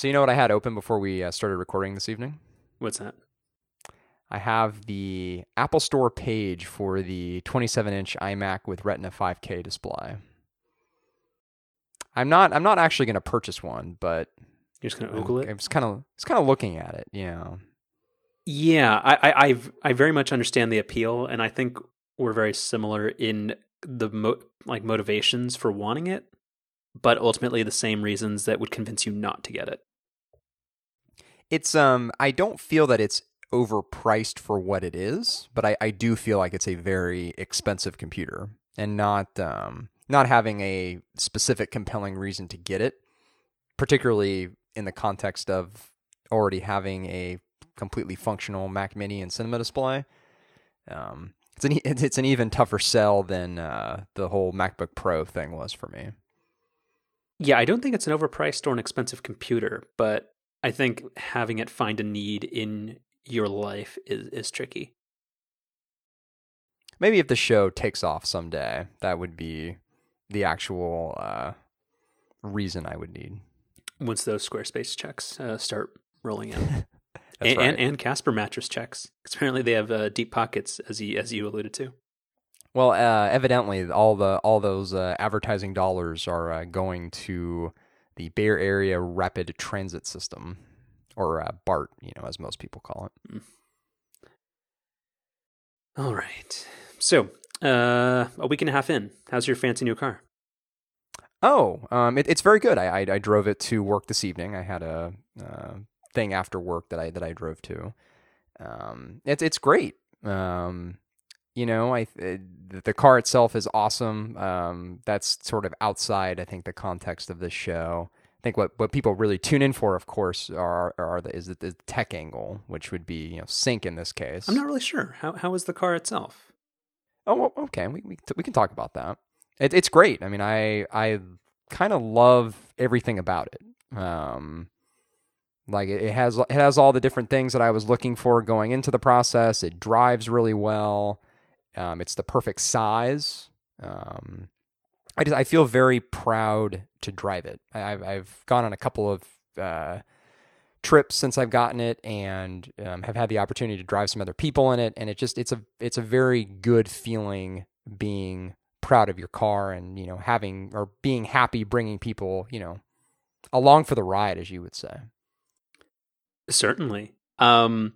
So you know what I had open before we uh, started recording this evening? What's that? I have the Apple Store page for the 27-inch iMac with Retina 5K display. I'm not I'm not actually going to purchase one, but You're just gonna Google I'm, it. I'm just kind of just kind of looking at it, you know. Yeah, I, I I've, I very much understand the appeal, and I think we're very similar in the mo- like motivations for wanting it, but ultimately the same reasons that would convince you not to get it. It's um I don't feel that it's overpriced for what it is, but I, I do feel like it's a very expensive computer and not um not having a specific compelling reason to get it, particularly in the context of already having a completely functional Mac Mini and Cinema display. Um, it's an it's an even tougher sell than uh, the whole MacBook Pro thing was for me. Yeah, I don't think it's an overpriced or an expensive computer, but I think having it find a need in your life is is tricky. Maybe if the show takes off someday, that would be the actual uh, reason I would need. Once those Squarespace checks uh, start rolling in, and, right. and and Casper mattress checks. apparently they have uh, deep pockets, as you as you alluded to. Well, uh, evidently, all the all those uh, advertising dollars are uh, going to the Bay Area Rapid Transit System, or uh, BART, you know, as most people call it. All right. So, uh, a week and a half in, how's your fancy new car? Oh, um, it, it's very good. I, I I drove it to work this evening. I had a uh, thing after work that I that I drove to. Um, it's it's great. Um, you know, I it, the car itself is awesome. Um, that's sort of outside, I think, the context of this show. I think what, what people really tune in for, of course, are are the, is the, the tech angle, which would be you know sync in this case. I'm not really sure. How how is the car itself? Oh, well, okay. We we we can talk about that. It, it's great. I mean, I I kind of love everything about it. Um, like it has it has all the different things that I was looking for going into the process. It drives really well. Um, it's the perfect size. Um, I just I feel very proud to drive it. I've I've gone on a couple of uh, trips since I've gotten it, and um, have had the opportunity to drive some other people in it, and it just it's a it's a very good feeling being proud of your car and you know having or being happy bringing people you know along for the ride, as you would say. Certainly. Um,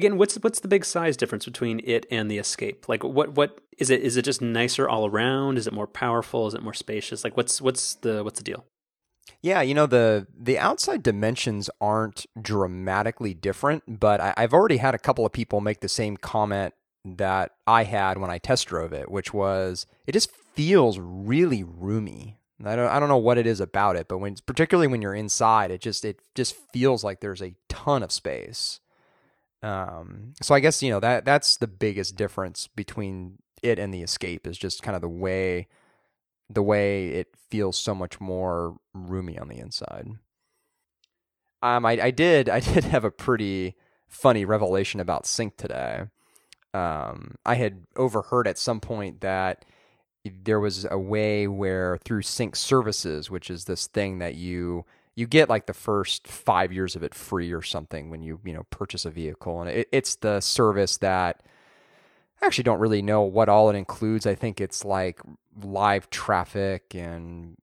again, what's what's the big size difference between it and the Escape? Like, what what is it? Is it just nicer all around? Is it more powerful? Is it more spacious? Like, what's what's the what's the deal? Yeah, you know the the outside dimensions aren't dramatically different, but I, I've already had a couple of people make the same comment that I had when I test drove it, which was it just feels really roomy. I don't I don't know what it is about it, but when particularly when you're inside, it just it just feels like there's a ton of space. Um, so I guess you know that that's the biggest difference between it and the Escape is just kind of the way the way it feels so much more roomy on the inside. Um, I, I did I did have a pretty funny revelation about Sync today. Um, I had overheard at some point that there was a way where through Sync Services, which is this thing that you you get like the first five years of it free or something when you you know purchase a vehicle, and it, it's the service that I actually don't really know what all it includes. I think it's like live traffic and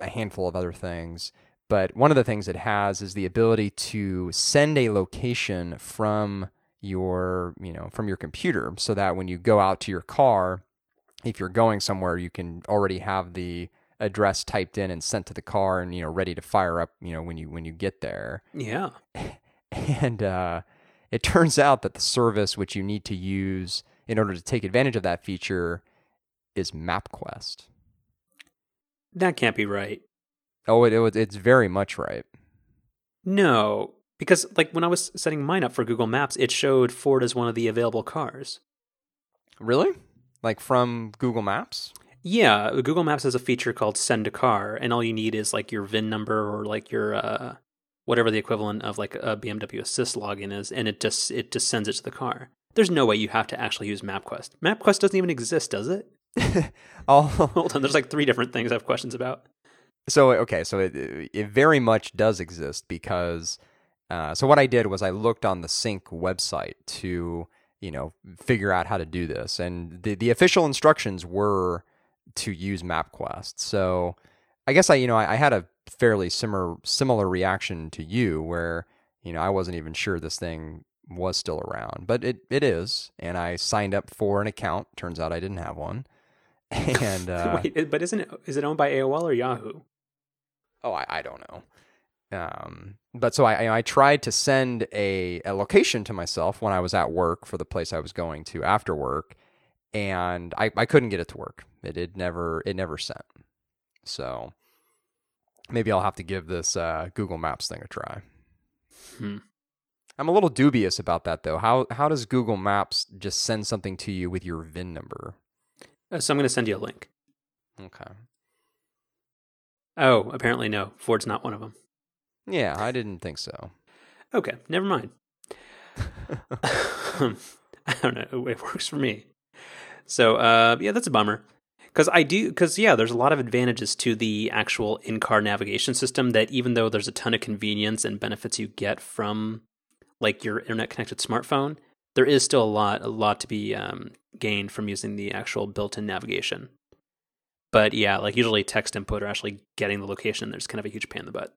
a handful of other things. But one of the things it has is the ability to send a location from your, you know, from your computer so that when you go out to your car, if you're going somewhere, you can already have the address typed in and sent to the car and, you know, ready to fire up, you know, when you when you get there. Yeah. And uh, it turns out that the service which you need to use in order to take advantage of that feature is MapQuest. That can't be right. Oh, it, it, it's very much right. No, because like when I was setting mine up for Google Maps, it showed Ford as one of the available cars. Really? Like from Google Maps? Yeah, Google Maps has a feature called Send a Car, and all you need is like your VIN number or like your uh, whatever the equivalent of like a BMW Assist login is, and it just it just sends it to the car. There's no way you have to actually use MapQuest. MapQuest doesn't even exist, does it? oh, Hold on, there's like three different things I have questions about. so okay, so it it very much does exist because uh, so what I did was I looked on the Sync website to you know figure out how to do this, and the the official instructions were to use MapQuest. So I guess I you know I, I had a fairly similar similar reaction to you where you know I wasn't even sure this thing was still around, but it it is, and I signed up for an account. Turns out I didn't have one. And uh, Wait, but isn't it is it owned by AOL or Yahoo? Oh, I, I don't know. Um, but so I, I tried to send a, a location to myself when I was at work for the place I was going to after work, and I, I couldn't get it to work. It, it never it never sent. So maybe I'll have to give this uh, Google Maps thing a try. Hmm. I'm a little dubious about that though. How how does Google Maps just send something to you with your VIN number? Uh, so I'm going to send you a link. Okay. Oh, apparently no. Ford's not one of them. Yeah, I didn't think so. Okay, never mind. I don't know. It works for me. So, uh, yeah, that's a bummer. Because I do, because yeah, there's a lot of advantages to the actual in-car navigation system. That even though there's a ton of convenience and benefits you get from like your internet-connected smartphone, there is still a lot, a lot to be um, gained from using the actual built-in navigation. But yeah, like usually text input or actually getting the location, there's kind of a huge pain in the butt.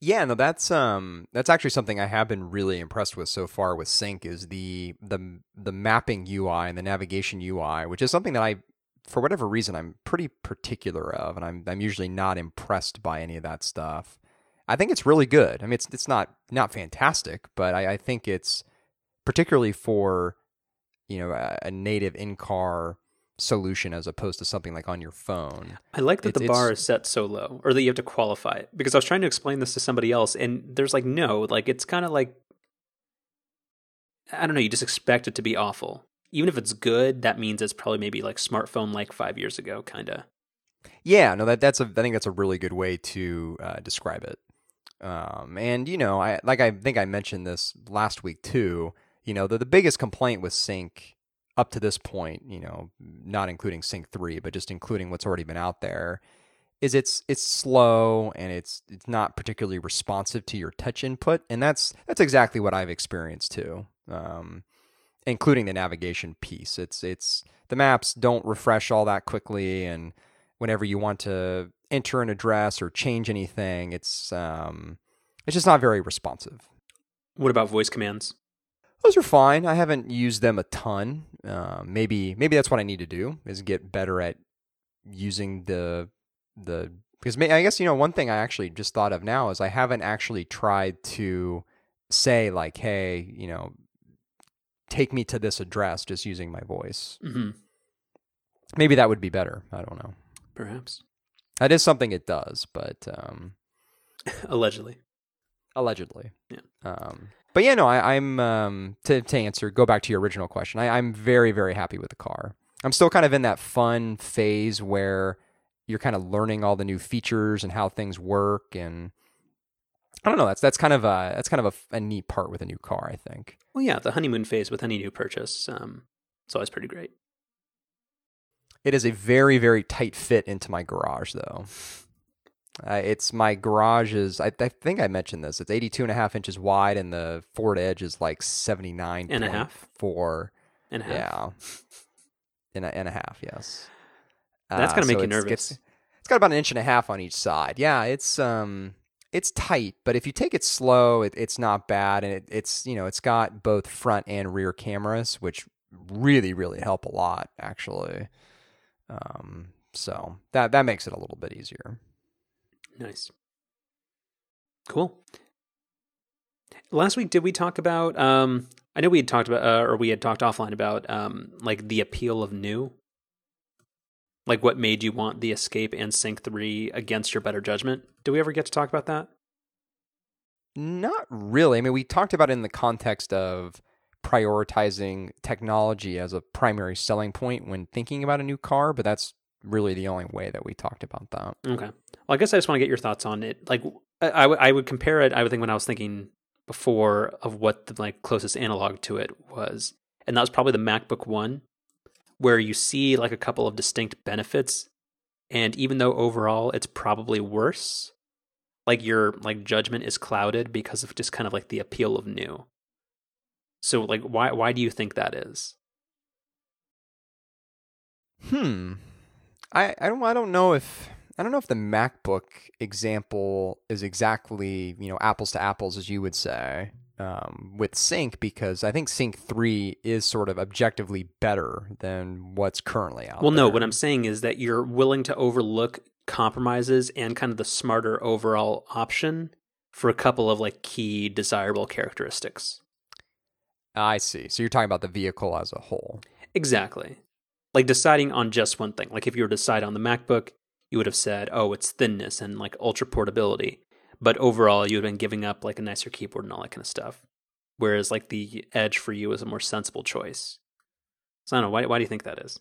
Yeah, no, that's um that's actually something I have been really impressed with so far with Sync is the the the mapping UI and the navigation UI, which is something that I for whatever reason I'm pretty particular of and I'm I'm usually not impressed by any of that stuff. I think it's really good. I mean it's it's not not fantastic, but I, I think it's particularly for you know a, a native in-car solution as opposed to something like on your phone. I like that the bar is set so low, or that you have to qualify it. Because I was trying to explain this to somebody else, and there's like no, like it's kind of like I don't know. You just expect it to be awful, even if it's good. That means it's probably maybe like smartphone like five years ago, kind of. Yeah, no, that that's a I think that's a really good way to uh, describe it. Um, and you know, I like I think I mentioned this last week too. You know, the the biggest complaint with Sync up to this point, you know, not including Sync three, but just including what's already been out there, is it's it's slow and it's it's not particularly responsive to your touch input, and that's that's exactly what I've experienced too. Um, including the navigation piece. It's it's the maps don't refresh all that quickly, and whenever you want to enter an address or change anything, it's um, it's just not very responsive. What about voice commands? Those are fine. I haven't used them a ton. Uh, maybe maybe that's what I need to do is get better at using the the because may, I guess you know one thing I actually just thought of now is I haven't actually tried to say like hey you know take me to this address just using my voice. hmm Maybe that would be better. I don't know. Perhaps, That is something it does, but um, allegedly. allegedly. Yeah. Um, but yeah, no, I, I'm um, to to answer. Go back to your original question. I, I'm very very happy with the car. I'm still kind of in that fun phase where you're kind of learning all the new features and how things work, and I don't know. That's that's kind of a that's kind of a, a neat part with a new car. I think. Well, yeah, the honeymoon phase with any new purchase. Um, it's always pretty great. It is a very very tight fit into my garage though. Uh, it's my garage is I, I think I mentioned this. It's 82 and a half inches wide and the forward edge is like 79 And a half? four. And a half. Yeah. And a, and a half, yes. That's Uh, gonna make so you it's- nervous. It's, it's got about an inch and a half on each side. Yeah, it's um it's tight, but if you take it slow, it, it's not bad and it, it's you know, it's got both front and rear cameras, which really, really help a lot, actually. Um so that that makes it a little bit easier. Nice. Cool. Last week, did we talk about? Um, I know we had talked about, uh, or we had talked offline about, um, like the appeal of new. Like what made you want the Escape and Sync three against your better judgment? Do we ever get to talk about that? Not really. I mean, we talked about it in the context of prioritizing technology as a primary selling point when thinking about a new car, but that's really the only way that we talked about that. Okay. Well, I guess I just want to get your thoughts on it. Like, I, I would- would compare it. I would think when I was thinking before of what the like closest analog to it was, and that was probably the MacBook One, where you see like a couple of distinct benefits And even though overall it's probably worse, like your like judgment is clouded because of just kind of like the appeal of new. So like why why do you think that is? Hmm. I I don't I don't know if I don't know if the MacBook example is exactly you know apples to apples as you would say um, with Sync because I think Sync three is sort of objectively better than what's currently out. Well, there. no, what I'm saying is that you're willing to overlook compromises and kind of the smarter overall option for a couple of like key desirable characteristics. I see. So you're talking about the vehicle as a whole. Exactly. Like deciding on just one thing. Like if you were to decide on the MacBook, you would have said, oh, it's thinness and like ultra portability. But overall, you would have been giving up like a nicer keyboard and all that kind of stuff. Whereas like the Edge for you is a more sensible choice. So I don't know. Why, why do you think that is?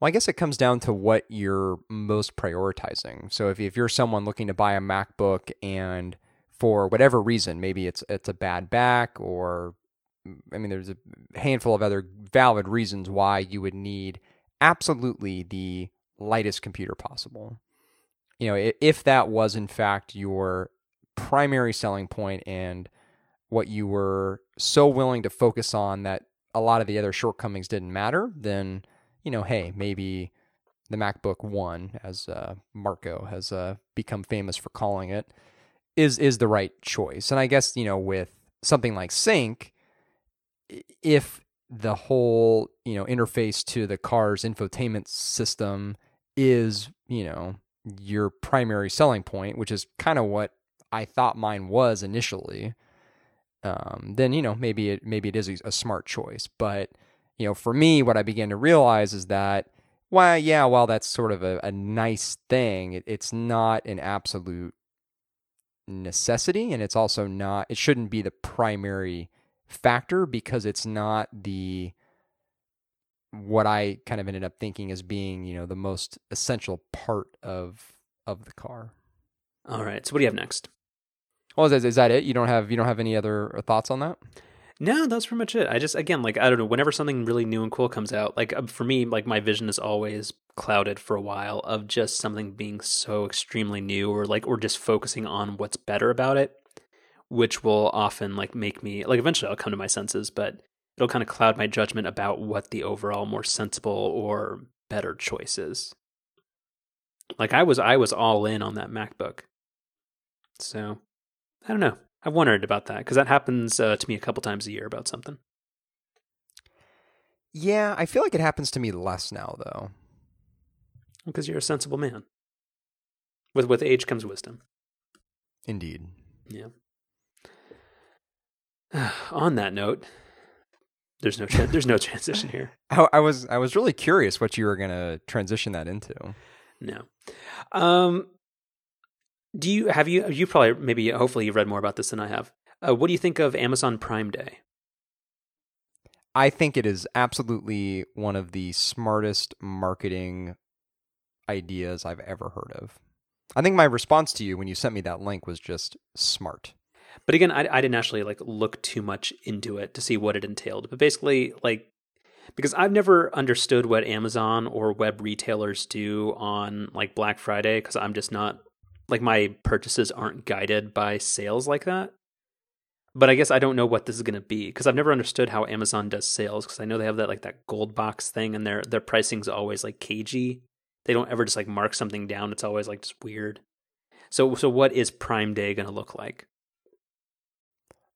Well, I guess it comes down to what you're most prioritizing. So if, if you're someone looking to buy a MacBook and for whatever reason, maybe it's it's a bad back or I mean there's a handful of other valid reasons why you would need absolutely the lightest computer possible. You know, if that was in fact your primary selling point and what you were so willing to focus on that a lot of the other shortcomings didn't matter, then you know, hey, maybe the MacBook One, as uh, Marco has uh, become famous for calling it, is is the right choice. And I guess you know, with something like Sync, if the whole you know interface to the car's infotainment system is you know your primary selling point, which is kind of what I thought mine was initially, um, then you know maybe it maybe it is a smart choice. But you know, for me, what I began to realize is that, well, yeah, while that's sort of a, a nice thing, it, it's not an absolute necessity, and it's also not. It shouldn't be the primary factor because it's not the what I kind of ended up thinking as being, you know, the most essential part of of the car. All right. So what do you have next? Well, is, is that it? You don't have you don't have any other thoughts on that? No, that's pretty much it. I just again like I don't know. Whenever something really new and cool comes out, like uh, for me, like my vision is always clouded for a while of just something being so extremely new, or like or just focusing on what's better about it, which will often like make me like eventually I'll come to my senses, but it'll kind of cloud my judgment about what the overall more sensible or better choice is. Like I was I was all in on that MacBook. So I don't know. I've wondered about that because that happens uh, to me a couple times a year about something. Yeah, I feel like it happens to me less now, though. Because you're a sensible man. With with age comes wisdom. Indeed. Yeah. On that note, there's no tra- there's no transition here. I, I, was I was really curious what you were gonna transition that into. No. Um, do you have you you probably maybe hopefully you've read more about this than I have. Uh, what do you think of Amazon Prime Day? I think it is absolutely one of the smartest marketing ideas I've ever heard of. I think my response to you when you sent me that link was just smart. But again, I, I didn't actually like look too much into it to see what it entailed. But basically, like because I've never understood what Amazon or web retailers do on like Black Friday because I'm just not like my purchases aren't guided by sales like that. But I guess I don't know what this is going to be because I've never understood how Amazon does sales because I know they have that like that gold box thing and their their pricing's always like cagey. They don't ever just like mark something down. It's always like just weird. So so what is Prime Day going to look like?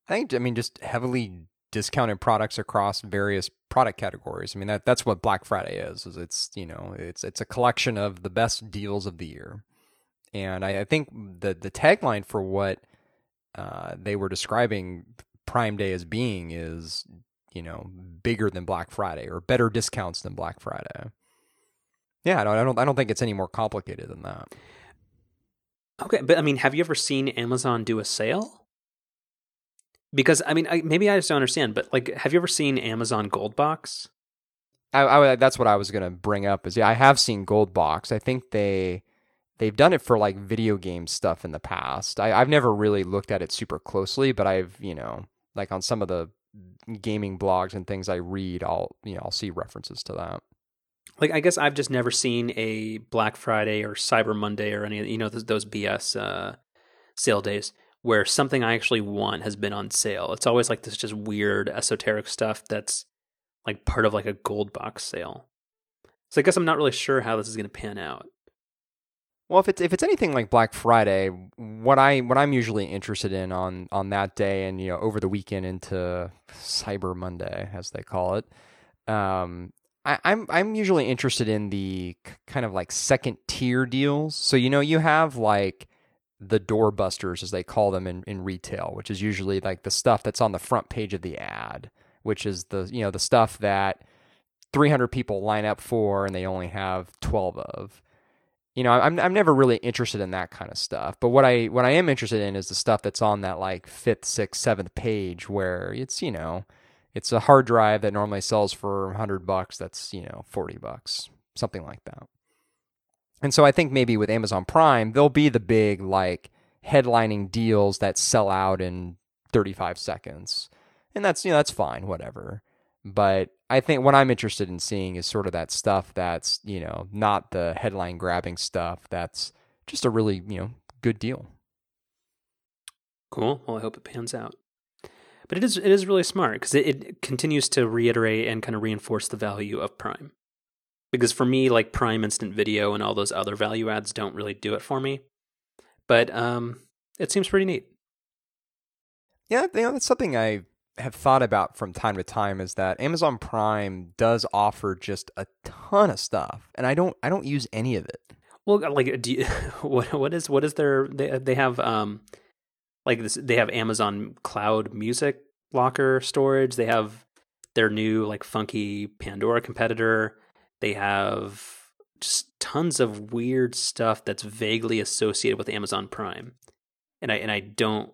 I think I mean just heavily discounted products across various product categories. I mean that that's what Black Friday is. Is it's you know it's it's a collection of the best deals of the year. And I, I think the the tagline for what uh, they were describing Prime Day as being is, you know, bigger than Black Friday or better discounts than Black Friday. Yeah, I don't, I don't, I don't think it's any more complicated than that. Okay, but I mean, have you ever seen Amazon do a sale? Because I mean, I, maybe I just don't understand, but like, have you ever seen Amazon Gold Box? I, I that's what I was gonna bring up. Is yeah, I have seen Gold Box. I think they they've done it for like video game stuff in the past. I, I've never really looked at it super closely, but I've you know like on some of the gaming blogs and things I read, I'll you know I'll see references to that. like I guess I've just never seen a Black Friday or Cyber Monday or any you know those, those BS uh, sale days where something I actually want has been on sale. It's always like this just weird esoteric stuff that's like part of like a gold box sale. So I guess I'm not really sure how this is going to pan out. Well, if it's if it's anything like Black Friday, what I what I'm usually interested in on on that day and you know over the weekend into Cyber Monday as they call it, um, I, I'm I'm usually interested in the kind of like second tier deals. So you know you have like the doorbusters as they call them in, in retail, which is usually like the stuff that's on the front page of the ad, which is the you know the stuff that 300 people line up for and they only have 12 of you know, I'm I'm never really interested in that kind of stuff. But what I what I am interested in is the stuff that's on that like fifth, sixth, seventh page where it's you know, it's a hard drive that normally sells for hundred bucks. That's you know forty bucks, something like that. And so I think maybe with Amazon Prime, there'll be the big like headlining deals that sell out in 35 seconds, and that's you know that's fine, whatever. But I think what I'm interested in seeing is sort of that stuff that's, you know, not the headline grabbing stuff. That's just a really, you know, good deal. Cool. Well, I hope it pans out. But it is it is really smart because it, it continues to reiterate and kind of reinforce the value of Prime. Because for me, like Prime Instant Video and all those other value ads don't really do it for me. But um, it seems pretty neat. Yeah, you know, that's something I have thought about from time to time is that Amazon Prime does offer just a ton of stuff, and I don't I don't use any of it. Well, like, do you, what what is what is their they they have um like this they have Amazon Cloud Music Locker storage. They have their new like funky Pandora competitor. They have just tons of weird stuff that's vaguely associated with Amazon Prime, and I and I don't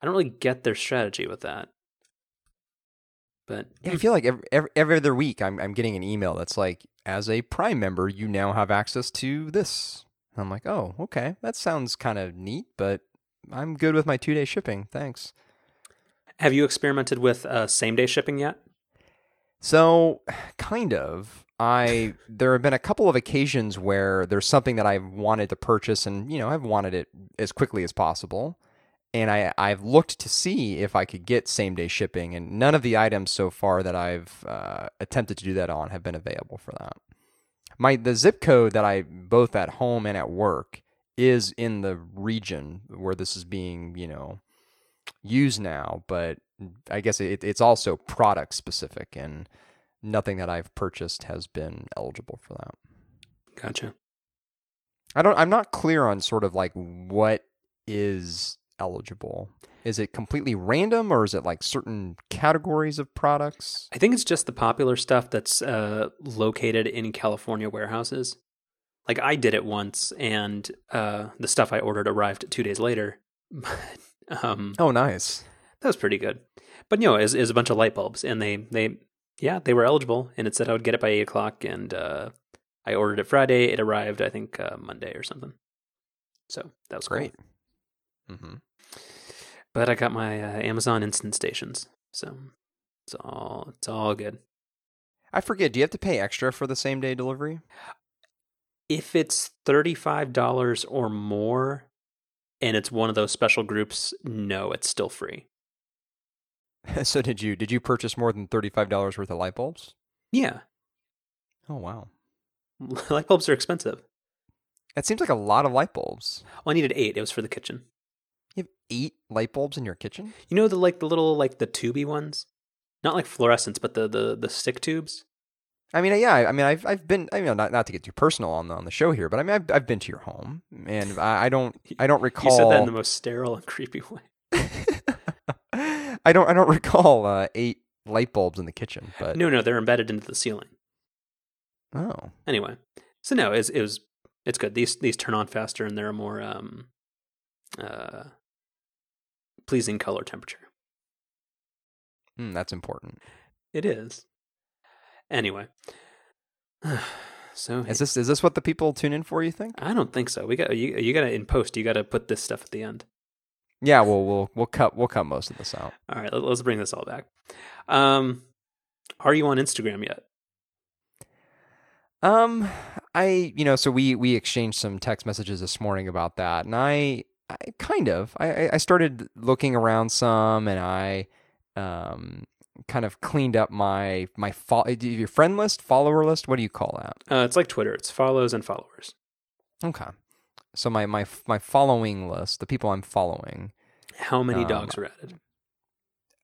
I don't really get their strategy with that. But yeah, I feel like every, every, every other week I'm I'm getting an email that's like, as a Prime member, you now have access to this. And I'm like, oh, okay, that sounds kind of neat, but I'm good with my two day shipping. Thanks. Have you experimented with uh, same day shipping yet? So, kind of. I there have been a couple of occasions where there's something that I've wanted to purchase, and you know I've wanted it as quickly as possible and I I've looked to see if I could get same day shipping, and none of the items so far that I've uh, attempted to do that on have been available for that. My the zip code that I both at home and at work is in the region where this is being you know used now, but I guess it, it's also product specific, and nothing that I've purchased has been eligible for that. Gotcha. I don't. I'm not clear on sort of like what is eligible? Is it completely random or is it like certain categories of products? I think it's just the popular stuff that's uh, located in California warehouses. Like I did it once and uh, the stuff I ordered arrived two days later. um, oh, nice. That was pretty good. But you know, is was, a bunch of light bulbs and they, they, yeah, they were eligible and it said I would get it by eight o'clock and uh, I ordered it Friday. It arrived, I think, uh, Monday or something. So that was great. Cool. Mm-hmm. But I got my uh, Amazon Instant Stations, so it's all it's all good. I forget. Do you have to pay extra for the same day delivery? If it's thirty five dollars or more, and it's one of those special groups, no, it's still free. so did you did you purchase more than thirty five dollars worth of light bulbs? Yeah. Oh wow. light bulbs are expensive. That seems like a lot of light bulbs. Well, I needed eight. It was for the kitchen. You have eight light bulbs in your kitchen? You know the like the little like the tubey ones, not like fluorescents, but the the the stick tubes. I mean, yeah. I mean, I've I've been. I mean, not not to get too personal on the on the show here, but I mean, I've I've been to your home, and I, I don't I don't recall. You said that in the most sterile and creepy way. I don't I don't recall uh, eight light bulbs in the kitchen, but no, no, they're embedded into the ceiling. Oh, anyway, so no, it's it was it's good. These these turn on faster, and they're a more um uh pleasing color temperature. Mm, that's important. It is. Anyway, so is this is this what the people tune in for? You think? I don't think so. We got you. You got to in post. You got to put this stuff at the end. Yeah, well, we'll we'll cut we'll cut most of this out. All right, let's bring this all back. Um, are you on Instagram yet? Um, I you know, so we we exchanged some text messages this morning about that, and I, I kind of I I started looking around some, and I um kind of cleaned up my my fo- your friend list, follower list. What do you call that? Uh, it's like Twitter. It's follows and followers. Okay, so my my my following list, the people I'm following. How many Um, dogs were added?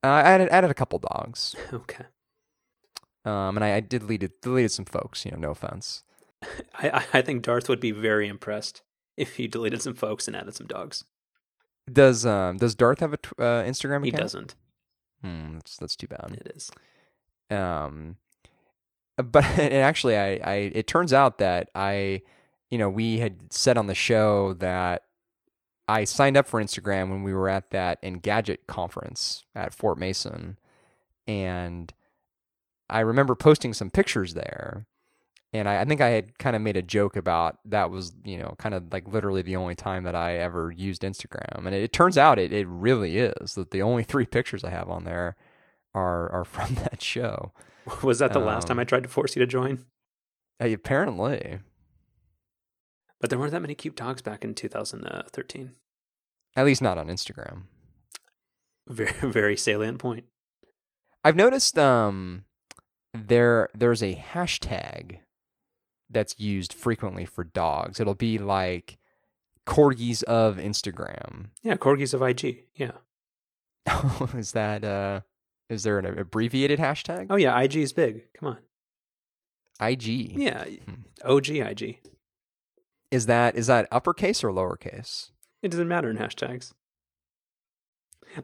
I added added a couple dogs, Okay. um, and I, I did deleted deleted some folks. You know, no offense. I, I- I think Darth would be very impressed if you deleted some folks and added some dogs. Does um does Darth have a tw- uh, Instagram account? He doesn't. Hmm, that's that's too bad. It is. um but and actually I, I it turns out that i you know we had said on the show that i signed up for instagram when we were at that engadget conference at fort mason. And i remember posting some pictures there. And I, I think i had kind of made a joke about that was you know kind of like literally the only time that i ever used instagram. And it, it turns out it, it really is that the only three pictures i have on there are are from that show. Was that the last time Um, I tried to force you to join? Apparently, But there weren't that many cute dogs back in 2013. at least not on Instagram. Very, very salient point. I've noticed um there there's a hashtag that's used frequently for dogs. It'll be like corgis of Instagram. Yeah, corgis of IG. Yeah. is that uh is there an abbreviated hashtag? Oh yeah, IG is big. Come on. IG. Yeah, Hmm. OG IG. Is that is that uppercase or lowercase? It doesn't matter in hashtags.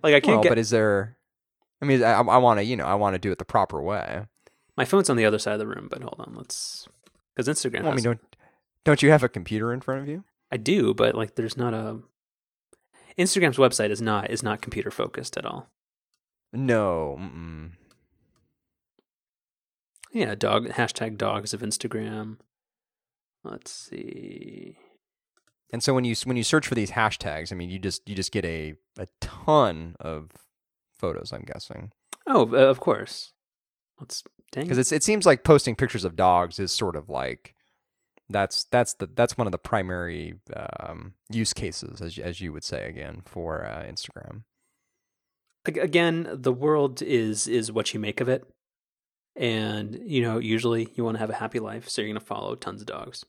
Like I can't well, get but is there I mean I I want to, you know, I want to do it the proper way. my phone's on the other side of the room. But hold on, let's because Instagram. Well, I mean, don't don't you have a computer in front of you? I do, but like there's not a Instagram's website is not is not computer focused at all. No. Mm-mm. Yeah, dog hashtag dogs of Instagram. Let's see. And so when you when you search for these hashtags, I mean, you just you just get a a ton of photos. I'm guessing Oh, uh, of course. Let's dang. because it seems like posting pictures of dogs is sort of like that's that's the that's one of the primary um, use cases, as as you would say again for uh, Instagram. Again, the world is is what you make of it, and you know usually you want to have a happy life, so you're going to follow tons of dogs,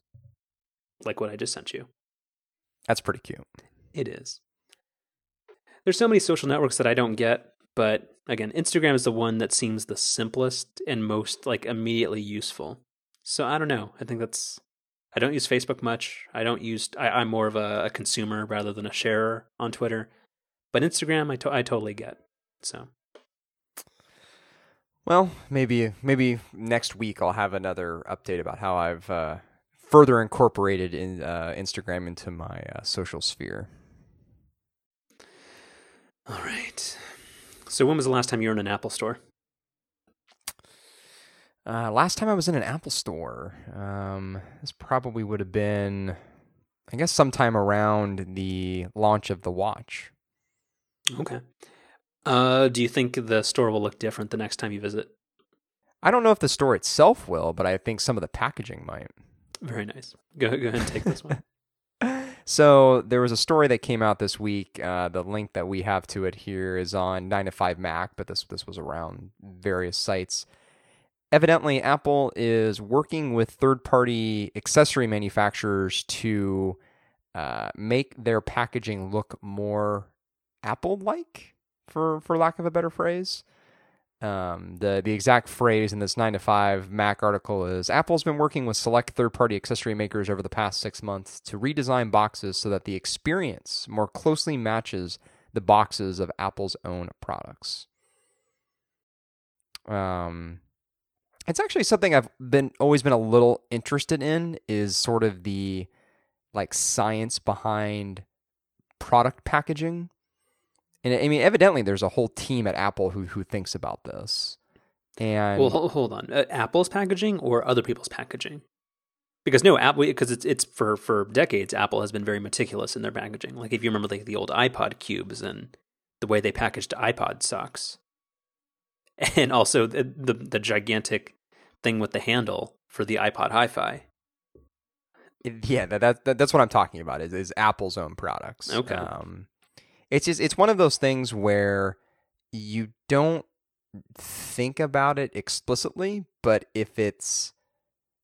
like what I just sent you. That's pretty cute. It is. There's so many social networks that I don't get, but again, Instagram is the one that seems the simplest and most like immediately useful. So I don't know. I think that's. I don't use Facebook much. I don't use. I, I'm more of a, a consumer rather than a sharer on Twitter. But Instagram, I, to, I totally get. So Well, maybe maybe next week I'll have another update about how I've uh, further incorporated in uh, Instagram into my uh, social sphere. all right. So when was the last time you were in an Apple store? Uh, last time I was in an Apple store, um, this probably would have been, I guess, sometime around the launch of the watch. Okay. Uh, do you think the store will look different the next time you visit? I don't know if the store itself will, but I think some of the packaging might. Very nice. Go, go ahead and take this one. So there was a story that came out this week. Uh, the link that we have to it here is on 9 to 5 Mac, but this this was around various sites. Evidently, Apple is working with third-party accessory manufacturers to uh, make their packaging look more Apple-like, for for lack of a better phrase. Um, the the exact phrase in this nine to five Mac article is Apple's been working with select third party accessory makers over the past six months to redesign boxes so that the experience more closely matches the boxes of Apple's own products. Um, it's actually something I've been always been a little interested in is sort of the like science behind product packaging. And I mean, evidently, there's a whole team at Apple who who thinks about this. And Well, hold, hold on. Uh, Apple's packaging or other people's packaging? Because no, Apple because it's it's for for decades. Apple has been very meticulous in their packaging. Like if you remember, like the old iPod cubes and the way they packaged iPod socks, and also the the, the gigantic thing with the handle for the iPod Hi-Fi. Yeah, that, that, that that's what I'm talking about. Is, is Apple's own products. Okay. Um, it's just it's one of those things where you don't think about it explicitly, but if it's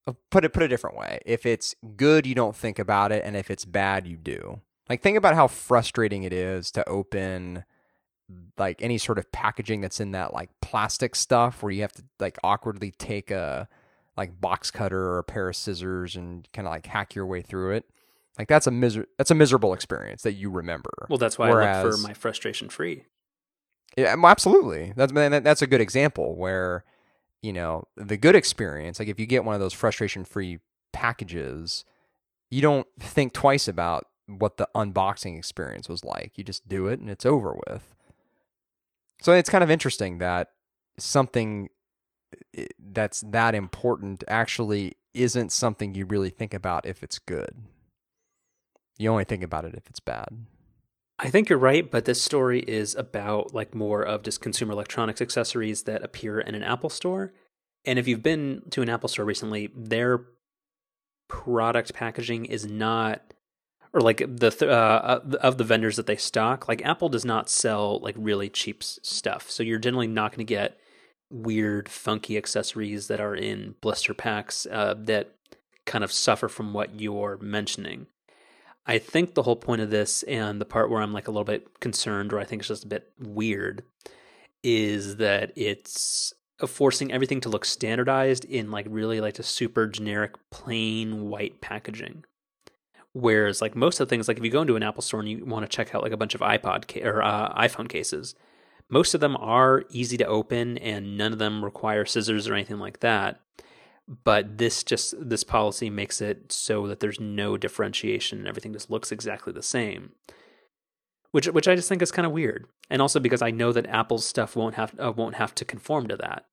uh, put it put a different way, if it's good, you don't think about it, and if it's bad, you do. Like think about how frustrating it is to open like any sort of packaging that's in that like plastic stuff where you have to like awkwardly take a like box cutter or a pair of scissors and kind of like hack your way through it. Like that's a miser- that's a miserable experience that you remember. Well, that's why Whereas, I look for my frustration free. Yeah, absolutely. That's that's a good example where you know the good experience. Like if you get one of those frustration free packages, you don't think twice about what the unboxing experience was like. You just do it and it's over with. So it's kind of interesting that something that's that important actually isn't something you really think about if it's good. You only think about it if it's bad. I think you're right, but this story is about like more of just consumer electronics accessories that appear in an Apple store. And if you've been to an Apple store recently, their product packaging is not or like the uh, of the vendors that they stock, like Apple does not sell like really cheap stuff. So you're generally not going to get weird, funky accessories that are in blister packs uh, that kind of suffer from what you're mentioning. I think the whole point of this and the part where I'm like a little bit concerned or I think it's just a bit weird is that it's forcing everything to look standardized in like really like a super generic plain white packaging. Whereas like most of the things like if you go into an Apple store and you want to check out like a bunch of iPod ca- or uh, iPhone cases, most of them are easy to open and none of them require scissors or anything like that. But this just this policy makes it so that there's no differentiation and everything just looks exactly the same. Which which I just think is kind of weird. And also because I know that Apple's stuff won't have uh, won't have to conform to that.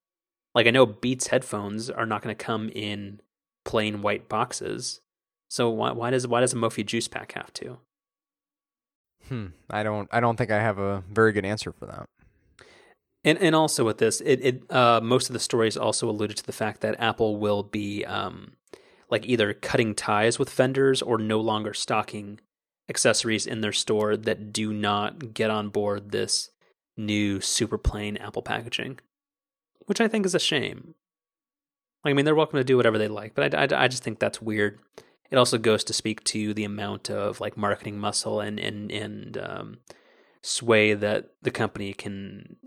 Like I know Beats headphones are not going to come in plain white boxes. So why why does why does a Mophie juice pack have to? Hmm. I don't I don't think I have a very good answer for that. And and also with this, it, it uh, most of the stories also alluded to the fact that Apple will be um, like either cutting ties with vendors or no longer stocking accessories in their store that do not get on board this new super plain Apple packaging, which I think is a shame. Like, I mean, they're welcome to do whatever they like, but I, I, I just think that's weird. It also goes to speak to the amount of like marketing muscle and and and um, sway that the company can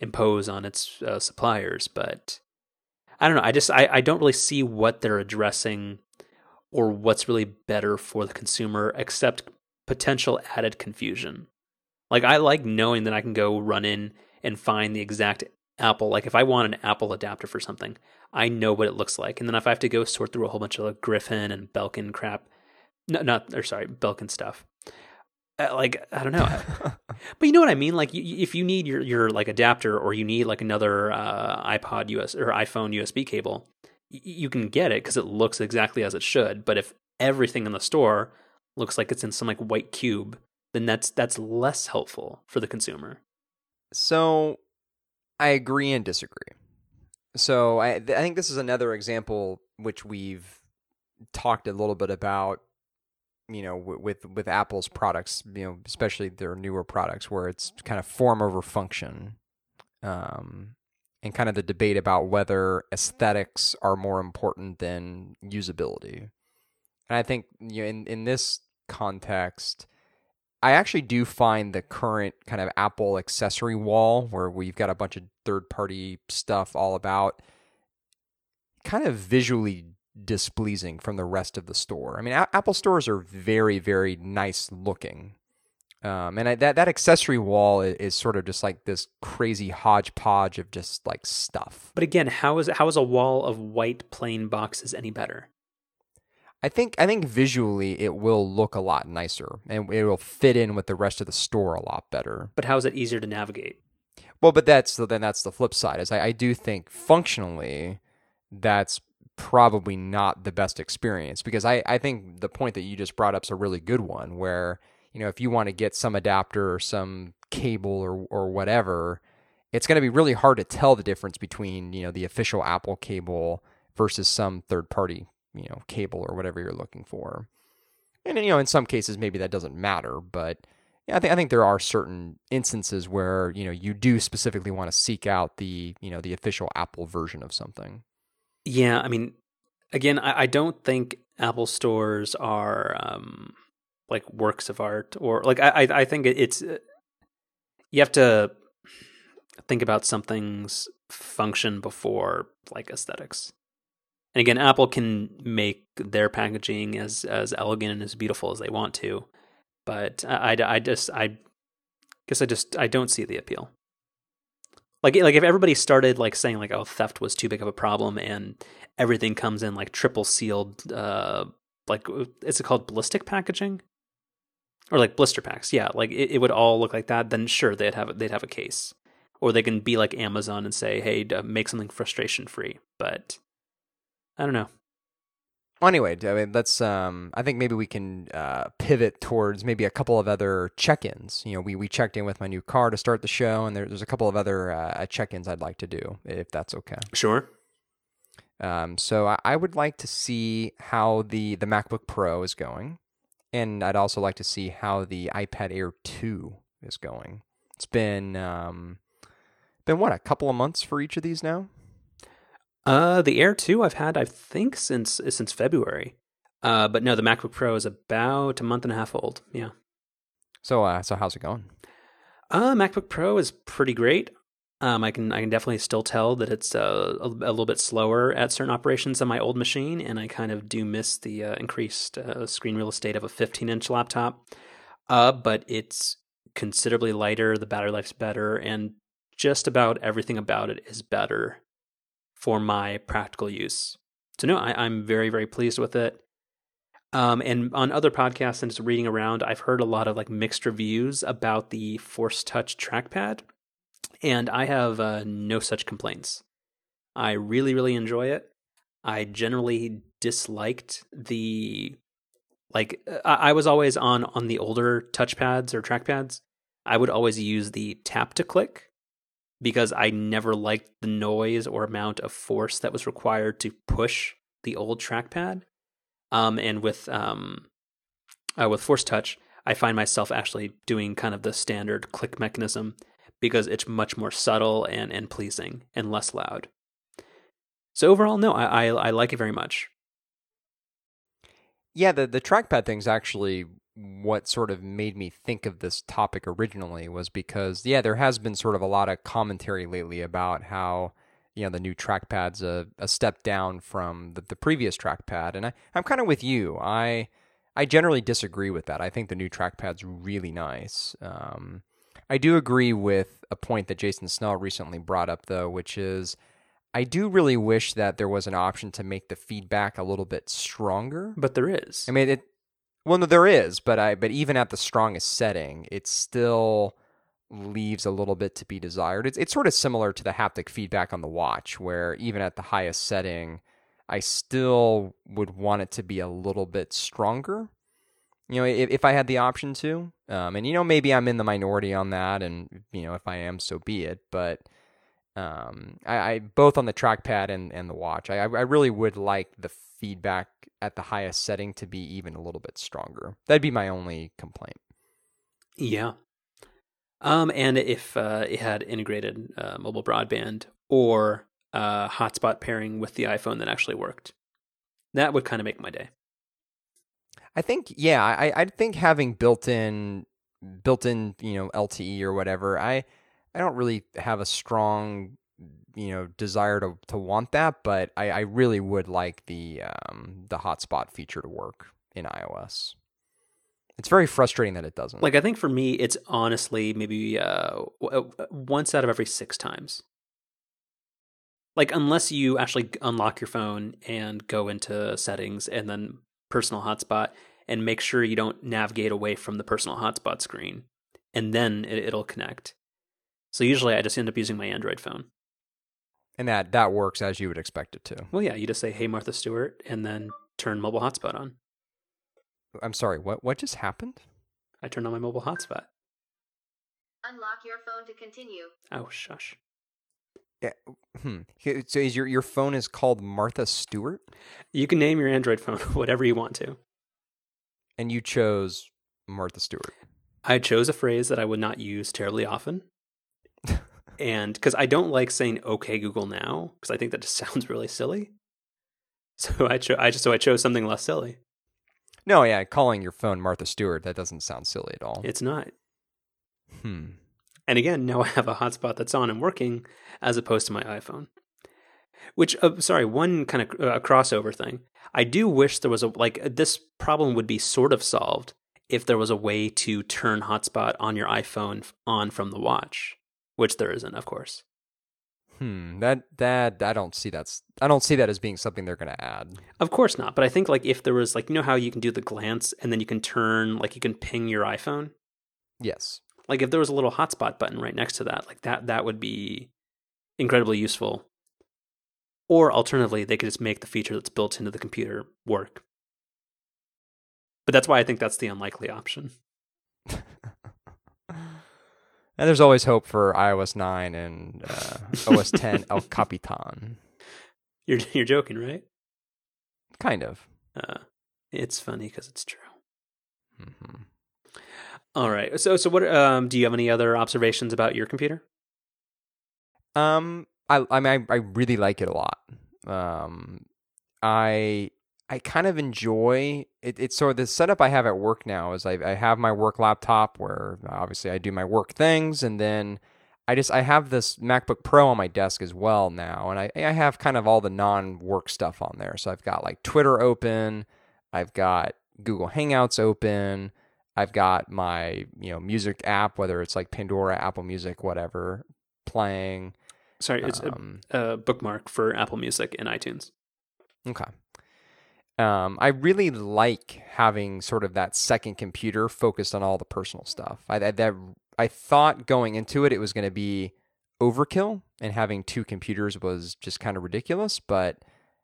impose on its uh, suppliers. But I don't know. I just I, I don't really see what they're addressing or what's really better for the consumer except potential added confusion. Like I like knowing that I can go run in and find the exact Apple. Like if I want an Apple adapter for something, I know what it looks like. And then if I have to go sort through a whole bunch of like Griffin and Belkin crap, no, not or sorry, Belkin stuff, uh, like I don't know, but you know what I mean. Like you, if you need your your like adapter or you need like another uh, iPod US or iPhone USB cable, y- you can get it because it looks exactly as it should. But if everything in the store looks like it's in some like white cube, then that's that's less helpful for the consumer. So I agree and disagree. So I I think this is another example which we've talked a little bit about you know with with Apple's products, you know, especially their newer products, where it's kind of form over function, um, and kind of the debate about whether aesthetics are more important than usability. And I think you know, in in this context, I actually do find the current kind of Apple accessory wall, where we've got a bunch of third party stuff all about, kind of visually displeasing from the rest of the store. I mean, a- Apple stores are very, very nice looking. Um, and I, that that accessory wall is, is, sort of just like this crazy hodgepodge of just like stuff. But again, how is how is a wall of white plain boxes any better? I think I think visually it will look a lot nicer and it will fit in with the rest of the store a lot better. But how is it easier to navigate? Well, but that's then that's the flip side. Is I, I do think functionally that's probably not the best experience because I, I think the point that you just brought up is a really good one where, you know, if you want to get some adapter or some cable or, or whatever, it's going to be really hard to tell the difference between, you know, the official Apple cable versus some third party, you know, cable or whatever you're looking for. And you know, in some cases maybe that doesn't matter, but yeah, I think I think there are certain instances where, you know, you do specifically want to seek out the, you know, the official Apple version of something. Yeah, I mean, again, I, I don't think Apple stores are um, like works of art, or like I, I think it's uh, you have to think about something's function before like aesthetics. And again, Apple can make their packaging as as elegant and as beautiful as they want to, but I, I, I just I guess I just I don't see the appeal. Like like if everybody started like saying like oh theft was too big of a problem and everything comes in like triple sealed uh like is it called ballistic packaging? Or like blister packs. Yeah like it, it would all look like that then sure they'd have they'd have a case. Or they can be like Amazon and say hey make something frustration free but I don't know well, anyway, I mean, let's. Um, I think maybe we can uh, pivot towards maybe a couple of other check-ins. You know, we we checked in with my new car to start the show, and there, there's a couple of other uh, check-ins I'd like to do, if that's okay. Sure. Um, so I, I would like to see how the the MacBook Pro is going, and I'd also like to see how the iPad Air two is going. It's been um, been what a couple of months for each of these now. Uh, the Air 2 I've had I think since since February. Uh, but no, the MacBook Pro is about a month and a half old. Yeah. So uh, so how's it going? Uh, MacBook Pro is pretty great. Um, I can I can definitely still tell that it's uh, a, a, little bit slower at certain operations than my old machine, and I kind of do miss the uh, increased uh, screen real estate of a 15 inch laptop. Uh, but it's considerably lighter. The battery life's better, and just about everything about it is better for my practical use. So no, I, am very very pleased with it. Um, and on other podcasts and just reading around, I've heard a lot of like mixed reviews about the Force Touch trackpad, and I have uh, no such complaints. I really really enjoy it. I generally disliked the like I, I was always on on the older touchpads or trackpads. I would always use the tap to click because I never liked the noise or amount of force that was required to push the old trackpad. Um, and with um, uh, with Force Touch, I find myself actually doing kind of the standard click mechanism because it's much more subtle and, and pleasing and less loud. So overall, no, I, I, I like it very much. Yeah, the the trackpad thing's actually what sort of made me think of this topic originally was because yeah there has been sort of a lot of commentary lately about how you know the new trackpad's a, a step down from the, the previous trackpad and I, i'm kind of with you i i generally disagree with that i think the new trackpad's really nice um, i do agree with a point that jason snell recently brought up though which is I do really wish that there was an option to make the feedback a little bit stronger. But there is. I mean, it well, no, there is, but I but even at the strongest setting, it still leaves a little bit to be desired. It's it's sort of similar to the haptic feedback on the watch, where even at the highest setting, I still would want it to be a little bit stronger. You know, if, if I had the option to, um, and you know, maybe I'm in the minority on that, and you know, if I am, so be it. But um, I, I both on the trackpad and, and the watch, I I really would like the feedback at the highest setting to be even a little bit stronger. That'd be my only complaint. Yeah. Um, and if uh, it had integrated uh, mobile broadband or uh, hotspot pairing with the iPhone that actually worked, that would kind of make my day. I think, yeah, I, I think having built-in, built-in, you know, LTE or whatever, I, I don't really have a strong you know desire to to want that, but I, I really would like the um, the hotspot feature to work in iOS. It's very frustrating that it doesn't. Like I think for me, it's honestly maybe uh, uh, once out of every six times. Like unless you actually unlock your phone and go into settings and then personal hotspot and make sure you don't navigate away from the personal hotspot screen, and then it, it'll connect. So usually I just end up using my Android phone. And that that works as you would expect it to. Well, yeah, you just say, "Hey, Martha Stewart," and then turn mobile hotspot on. I'm sorry. What what just happened? I turned on my mobile hotspot. Unlock your phone to continue. Oh, shush. Yeah. Hmm. So is your your phone is called Martha Stewart, You can name your Android phone whatever you want to. and you chose Martha Stewart. I chose a phrase that I would not use terribly often. And because I don't like saying "Okay Google" now, because I think that just sounds really silly. So I, cho- I just so I chose something less silly. No, yeah, calling your phone Martha Stewart that doesn't sound silly at all. It's not. Hmm. And again, now I have a hotspot that's on and working as opposed to my iPhone. Which, uh, sorry, one kind of uh, crossover thing. I do wish there was a, like, this problem would be sort of solved if there was a way to turn hotspot on your iPhone on from the watch, which there isn't, of course. Hmm. That that I don't see that's I don't see that as being something they're going to add. Of course not. But I think, like, if there was, like, you know how you can do the glance and then you can turn, like, you can ping your iPhone? Yes. like if there was a little hotspot button right next to that like that that would be incredibly useful or alternatively they could just make the feature that's built into the computer work but that's why i think that's the unlikely option And there's always hope for iOS 9 and uh, OS 10 El Capitan. you're you're joking right Kind of. uh, it's funny because it's true hmm all right so so what um do you have any other observations about your computer Um, I I mean I, I really like it a lot. Um, I I kind of enjoy it. It's sort of the setup I have at work now is I I have my work laptop where obviously I do my work things, and then I just I have this MacBook Pro on my desk as well now, and I I have kind of all the non-work stuff on there. So I've got like Twitter open, I've got Google Hangouts open. I've got my, you know, music app, whether it's like Pandora, Apple Music, whatever, playing. sorry it's a, Um, a bookmark for apple music and itunes Okay. Um, I really like having sort of that second computer focused on all the personal stuff. I that I thought going into it it was going to be overkill and having two computers was just kind of ridiculous, but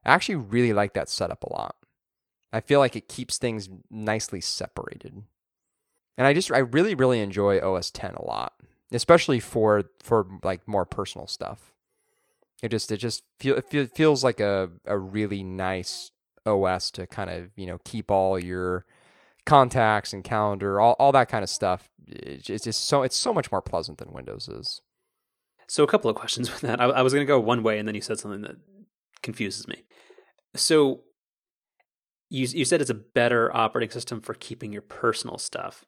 I actually really like that setup a lot. I feel like it keeps things nicely separated. And I just I really really enjoy OS 10 a lot, especially for for like more personal stuff. It just it just feel it feel, feels like a a really nice OS to kind of you know keep all your contacts and calendar all, all that kind of stuff. It's just so it's so much more pleasant than Windows is. So a couple of questions with that. I, I was going to go one way, and then you said something that confuses me. So you you said it's a better operating system for keeping your personal stuff.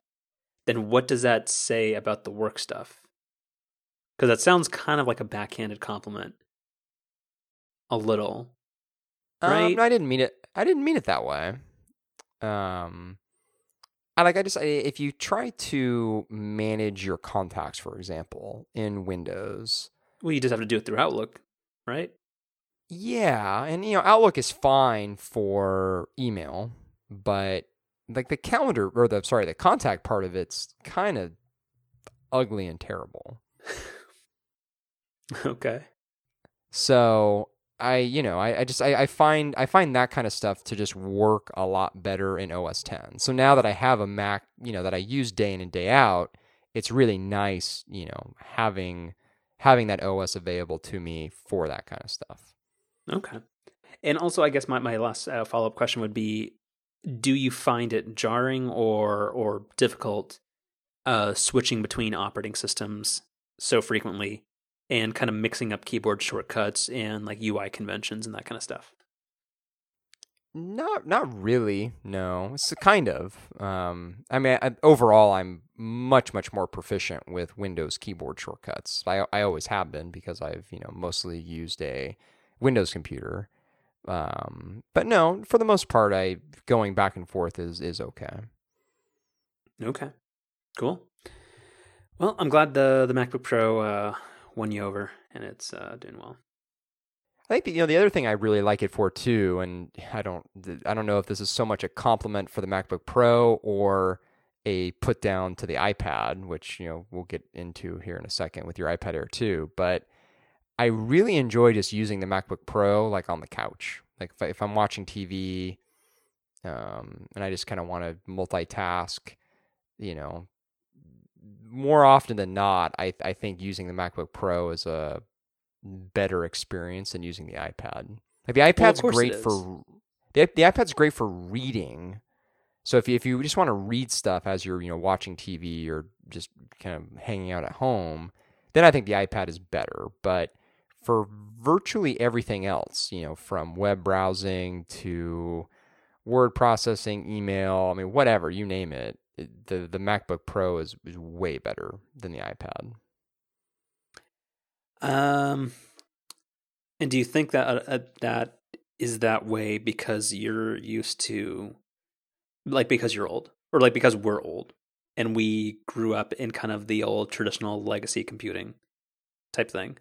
Then what does that say about the work stuff? Because that sounds kind of like a backhanded compliment. A little. Um, Right? no, I didn't mean it. I didn't mean it that way. Um, I like. I just if you try to manage your contacts, for example, in Windows, Well, you just have to do it through Outlook, right? Yeah, and you know Outlook is fine for email, but like the calendar or the sorry, the contact part of it's kind of ugly and terrible. okay. So I, you know, I, I just I, I find I find that kind of stuff to just work a lot better in OS 10. So now that I have a Mac, you know, that I use day in and day out, it's really nice, you know, having having that OS available to me for that kind of stuff. Okay. And also, I guess my, my last uh, follow up question would be Do you find it jarring or, or difficult uh, switching between operating systems so frequently and kind of mixing up keyboard shortcuts and like UI conventions and that kind of stuff? Not not really. No, it's kind of. Um, I mean, I, overall, I'm much much more proficient with Windows keyboard shortcuts. I I always have been because I've you know mostly used a Windows computer. Um, but no, for the most part, I going back and forth is is okay. Okay. Cool. Well, I'm glad the, the MacBook Pro uh, won you over and it's uh, doing well. I think the, you know the other thing I really like it for too, and I don't I don't know if this is so much a compliment for the MacBook Pro or a put down to the iPad, which you know we'll get into here in a second with your iPad Air 2. But I really enjoy just using the MacBook Pro like on the couch, like if, I, if I'm watching TV, um, and I just kind of want to multitask, you know. More often than not, I I think using the MacBook Pro is a better experience than using the iPad. Like the iPad's course great for the, the iPad's great for reading. So if you, if you just want to read stuff as you're you know watching TV or just kind of hanging out at home, then I think the iPad is better. But for virtually everything else, you know, from web browsing to word processing, email, I mean, whatever, you name it, it the, the MacBook Pro is, is way better than the iPad. Um, and do you think that uh, uh, that is that way because you're used to, like, because you're old, or like because we're old, and we grew up in kind of the old traditional legacy computing type thing?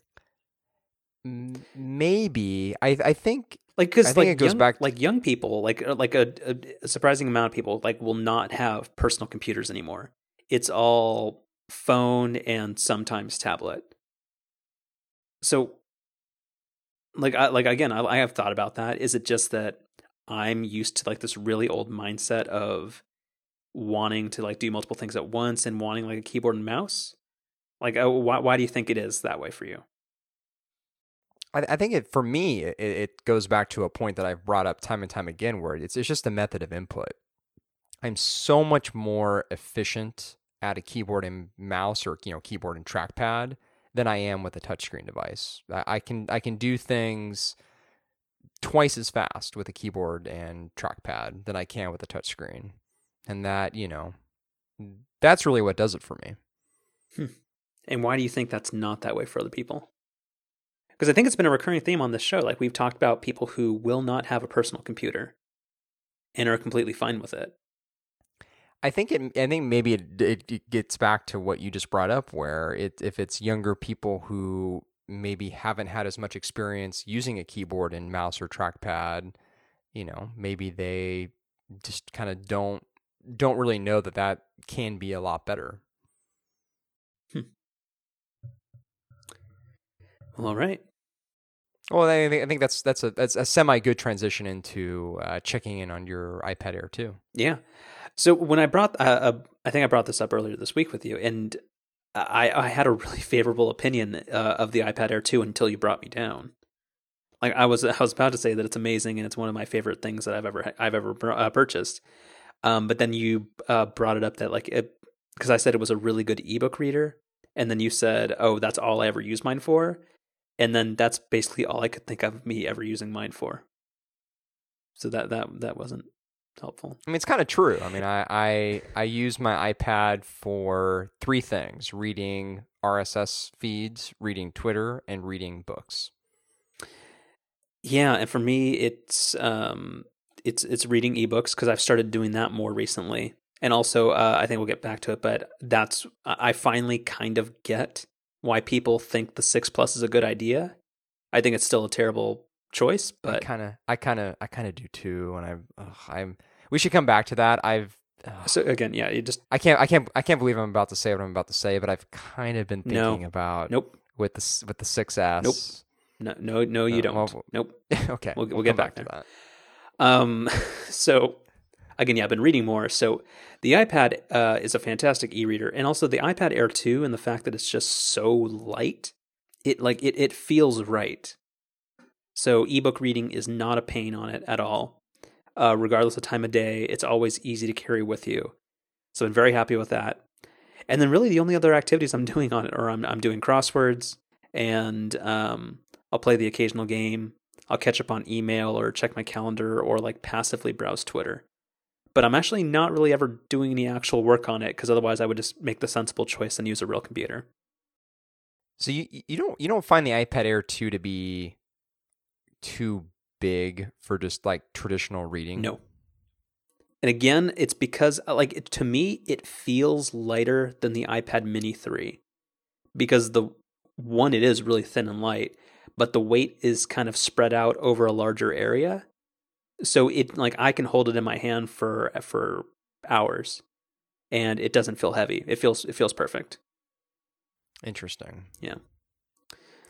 Maybe I I think like because like it goes young, back- like young people like uh, like a, a, a surprising amount of people like will not have personal computers anymore. It's all phone and sometimes tablet. So like I like again I, I have thought about that. Is it just that i'm used to like this really old mindset of wanting to like do multiple things at once and wanting like a keyboard and mouse? Like uh, why, why do you think it is that way for you I, I think it for me it, it goes back to a point that I've brought up time and time again, where it's it's just a method of input. I'm so much more efficient at a keyboard and mouse or you know keyboard and trackpad than I am with a touchscreen device. I, I can I can do things twice as fast with a keyboard and trackpad than I can with a touchscreen, and that you know that's really what does it for me. Hmm. And why do you think that's not that way for other people? Because I think it's been a recurring theme on this show. Like we've talked about people who will not have a personal computer and are completely fine with it. I think it. I think maybe it, it gets back to what you just brought up, where it if it's younger people who maybe haven't had as much experience using a keyboard and mouse or trackpad, you know, maybe they just kind of don't don't really know that that can be a lot better. All right. Well, I think, I think that's that's a that's a semi good transition into uh, checking in on your iPad Air too. Yeah. So when I brought, uh, uh, I think I brought this up earlier this week with you, and I, I had a really favorable opinion uh, of the iPad Air 2 until you brought me down. Like I was, I was about to say that it's amazing and it's one of my favorite things that I've ever, I've ever uh, purchased. Um, but then you uh, brought it up that like it, because I said it was a really good ebook reader, and then you said, "Oh, that's all I ever use mine for," and then that's basically all I could think of me ever using mine for. So that that that wasn't helpful. I mean, it's kind of true. I mean, I, I I use my iPad for three things: reading RSS feeds, reading Twitter, and reading books. Yeah, and for me, it's um, it's it's reading ebooks because I've started doing that more recently, and also uh, I think we'll get back to it. But that's I finally kind of get why people think the six plus is a good idea. I think it's still a terrible choice, I but kind of, I kind of, I kind of do too. And I'm, ugh, I'm. We should come back to that. I've. ugh, so again, yeah, you just I can't, I can't, I can't believe I'm about to say what I'm about to say, but I've kind of been No. thinking about nope, with the s- with the 6S. Nope. no, no, no, you Uh, don't. well, nope. okay, We'll- we'll come get back to there. that. Um, so again, yeah, I've been reading more. So the iPad uh, is a fantastic e-reader, and also the iPad Air 2, and the fact that it's just so light, it like it it feels right. So ebook reading is not a pain on it at all, uh, regardless of time of day. It's always easy to carry with you. So I'm very happy with that. And then really the only other activities I'm doing on it are I'm I'm doing crosswords and um, I'll play the occasional game. I'll catch up on email or check my calendar or like passively browse Twitter. But I'm actually not really ever doing any actual work on it because otherwise I would just make the sensible choice and use a real computer. So you you don't you don't find the iPad Air 2 to be too big for just like traditional reading? No. And again, it's because uh, like it, to me it feels lighter than the iPad Mini 3 because the one it is really thin and light, but the weight is kind of spread out over a larger area. So it like I can hold it in my hand for for hours and it doesn't feel heavy. It feels it feels perfect. Interesting. Yeah.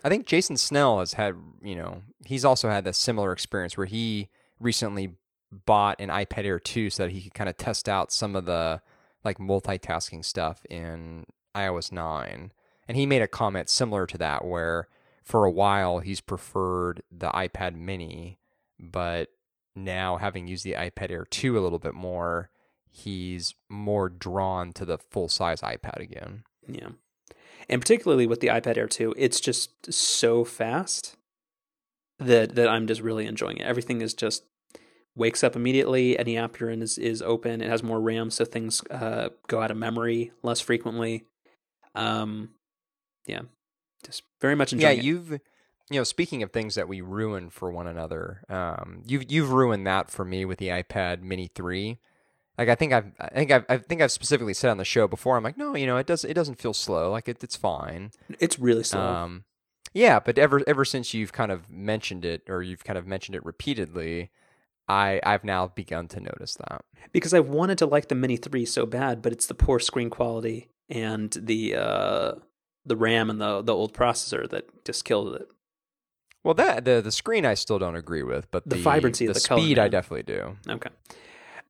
I think Jason Snell has had, you know, he's also had a similar experience where he recently bought an iPad Air 2 so that he could kind of test out some of the like multitasking stuff in iOS 9. And he made a comment similar to that where for a while he's preferred the iPad Mini, but now having used the iPad Air 2 a little bit more, he's more drawn to the full size iPad again. Yeah. And particularly with the iPad Air 2, it's just so fast that that I'm just really enjoying it. Everything is just wakes up immediately. Any app you're in is, is open. It has more RAM, so things uh, go out of memory less frequently. Um, yeah, just very much enjoying. Yeah, it. you've you know speaking of things that we ruin for one another, um, you've you've ruined that for me with the iPad Mini three. Like I think I've I think I've I think I've specifically said on the show before. I'm like, no, you know, it does it doesn't feel slow. Like it, it's fine. It's really slow. Um, yeah, but ever ever since you've kind of mentioned it, or you've kind of mentioned it repeatedly, I I've now begun to notice that. because I wanted to like the Mini 3 so bad, but it's the poor screen quality and the uh, the RAM and the the old processor that just killed it. Well, that the the screen I still don't agree with, but The the, vibrancy the the color, speed I definitely do. Okay.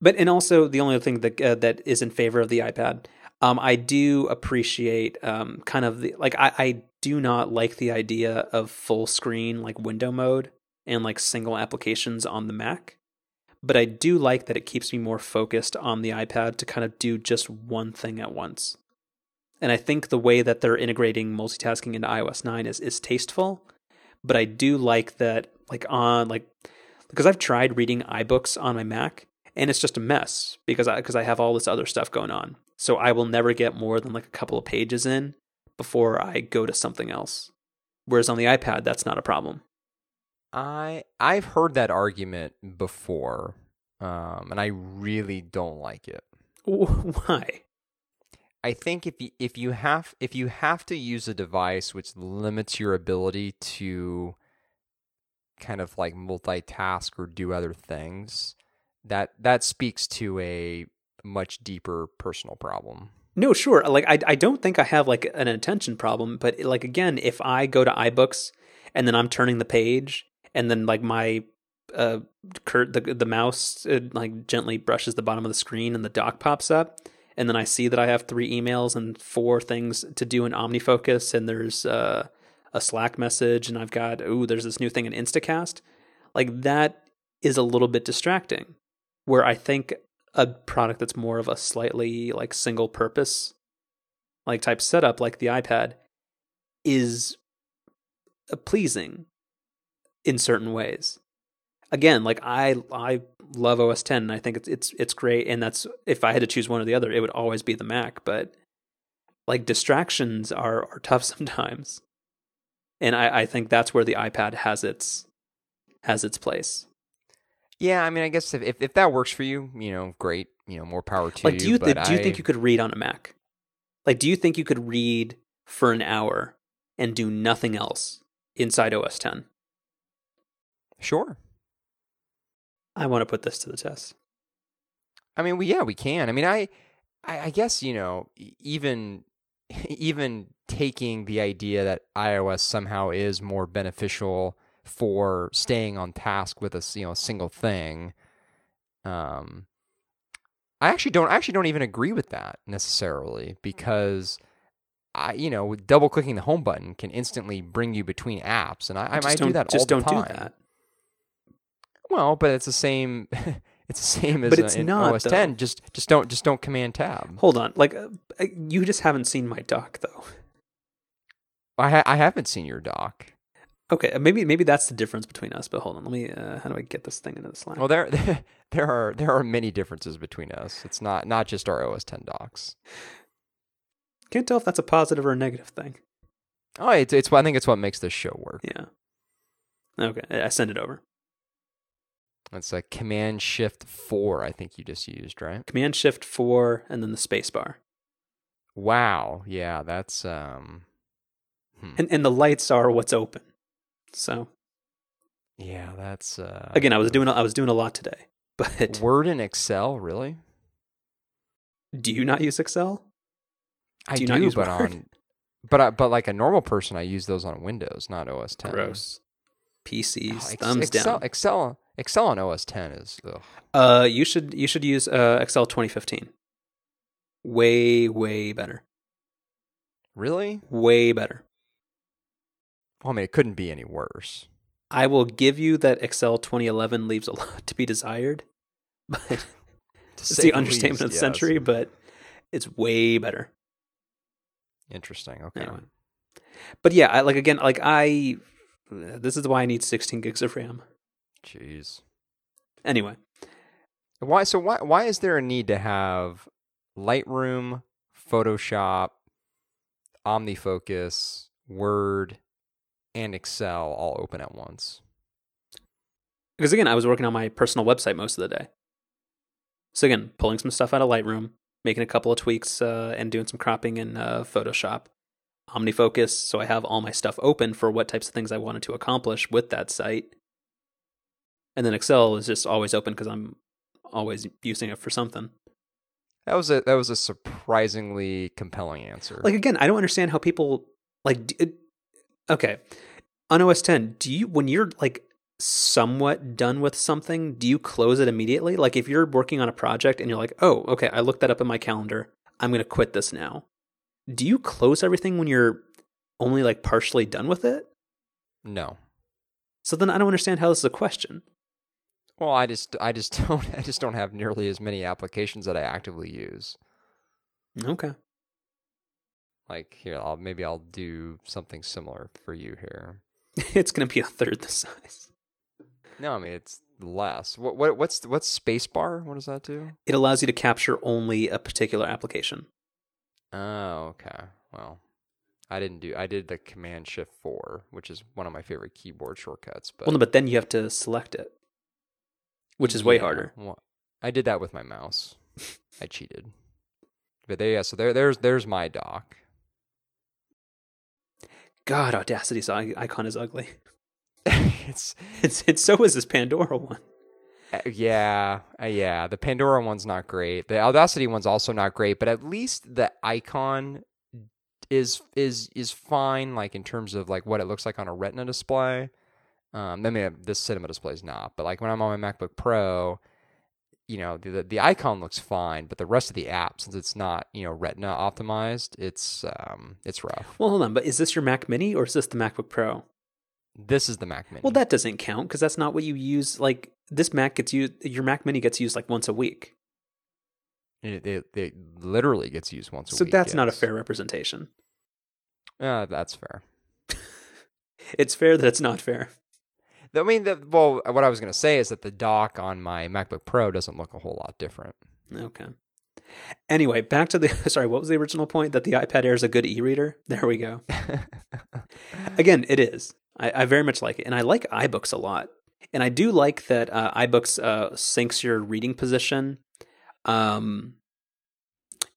But and also the only other thing that uh, that is in favor of the iPad, um, I do appreciate um, kind of the like I, I do not like the idea of full screen like window mode and like single applications on the Mac, but I do like that it keeps me more focused on the iPad to kind of do just one thing at once. And I think the way that they're integrating multitasking into iOS 9 is is tasteful, but I do like that like on like because I've tried reading iBooks on my Mac and it's just a mess because I because I have all this other stuff going on. So I will never get more than like a couple of pages in before I go to something else. Whereas on the iPad, that's not a problem. I I've heard that argument before, um, and I really don't like it. Why? I think if you, if you have if you have to use a device which limits your ability to kind of like multitask or do other things, that that speaks to a much deeper personal problem. No, sure. Like I I don't think I have like an attention problem, but like again, if I go to iBooks and then I'm turning the page and then like my uh curt the the mouse uh, like gently brushes the bottom of the screen and the dock pops up and then I see that I have three emails and four things to do in OmniFocus and there's uh a Slack message and I've got ooh there's this new thing in Instacast like that is a little bit distracting where I think a product that's more of a slightly like single purpose like type setup like the iPad is pleasing in certain ways. Again, like I I love OS 10 and I think it's it's it's great and that's if I had to choose one or the other it would always be the Mac, but like distractions are are tough sometimes. And I I think that's where the iPad has its has its place. Yeah, I mean, I guess if, if, if that works for you, you know, great. You know, more power to Like you. do you but do you think you could read on a Mac? Like do you think you could read for an hour and do nothing else inside OS 10? Sure. I want to put this to the test. I mean, we yeah, we can. I mean, I, I, I guess you know, even, even taking the idea that iOS somehow is more beneficial for staying on task with a you know a single thing. Um, I actually don't. I actually don't even agree with that necessarily because. I, you know, double clicking the home button can instantly bring you between apps, and I, I Just might do that Just all the don't do that. Well, but it's the same. it's the same as But uh, it's in not, OS though. 10. Just just don't just don't command tab. Hold on, like uh, uh, you just haven't seen my dock though. I ha- I haven't seen your dock. Okay, uh, maybe maybe that's the difference between us. But hold on, let me. Uh, how do I get this thing into the Slack? Well, there there are there are many differences between us. It's not not just our OS 10 docks. Can't tell if that's a positive or a negative thing. Oh, it's it's I think it's what makes this show work. Yeah. Okay, I send it over. It's a Command Shift Four. I think you just used right. Command Shift Four, and then the space bar. Wow. Yeah, that's um. hmm. And and the lights are what's open. So yeah, that's uh. again, I was doing I was doing a lot today. But Word and Excel. Really? do you not use Excel? I Do you do, not use but Word? on. But I, but like a normal person, I use those on Windows, not OS 10. Gross. PCs, Oh, Ex- thumbs Excel, down. Excel, Excel on OS 10 is. Ugh. Uh, you should you should use uh, Excel 2015. Way way better. Really? Way better. Well, I mean, it couldn't be any worse. I will give you that Excel 2011 leaves a lot to be desired, but it's the understatement of the yes. century. But it's way better. Interesting. Okay. Anyway. But yeah, I, like again, like I, this is why I need 16 gigs of RAM. Jeez. Anyway, Why? So why? Why is there a need to have Lightroom, Photoshop, OmniFocus, Word, and Excel all open at once? because again, I was working on my personal website most of the day. So again, pulling some stuff out of Lightroom, making a couple of tweaks, uh, and doing some cropping in uh, Photoshop. OmniFocus, so I have all my stuff open for what types of things I wanted to accomplish with that site. And then Excel is just always open because I'm always using it for something. That was a that was a surprisingly compelling answer. Like again, I don't understand how people like. d- Okay, on OS 10, do you when you're like somewhat done with something, do you close it immediately? Like if you're working on a project and you're like, oh, okay, I looked that up in my calendar. I'm gonna quit this now. Do you close everything when you're only like partially done with it? no. So then I don't understand how this is a question. Well, I just I just don't I just don't have nearly as many applications that I actively use. Okay. Like here, I'll maybe I'll do something similar for you here. it's gonna be a third the size. No, I mean it's less. What what what's what's spacebar? What does that do? It allows you to capture only a particular application. Oh, okay. Well, I didn't do. I did the Command Shift Four, which is one of my favorite keyboard shortcuts. But Well, no, but then you have to select it, which is way Yeah, harder. Well, I did that with my mouse. I cheated. But there, yeah. So there, there's there's my dock. God, Audacity's icon is ugly. it's It's it's so is this Pandora one. uh, yeah, uh, yeah. The Pandora one's not great. The Audacity one's also not great. But at least the icon is is is fine. Like in terms of like what it looks like on a Retina display. Um, I mean, this cinema display is not. But like when I'm on my MacBook Pro, you know, the the icon looks fine. But the rest of the app, since it's not you know Retina optimized, it's um it's rough. Well, hold on, but is this your Mac Mini or is this the MacBook Pro? This is the Mac Mini. Well, that doesn't count because that's not what you use. Like this Mac gets used, your Mac Mini gets used like once a week. It, it, it literally gets used once a So week. So that's not a fair representation. Uh, that's fair. It's fair that it's not fair. I mean, the, well, what I was going to say is that the dock on my MacBook Pro doesn't look a whole lot different. Okay. Anyway, back to the sorry. What was the original point? That the iPad Air is a good e-reader. There we go. Again, it is. I, I very much like it, and I like iBooks a lot. And I do like that uh, iBooks uh, syncs your reading position um,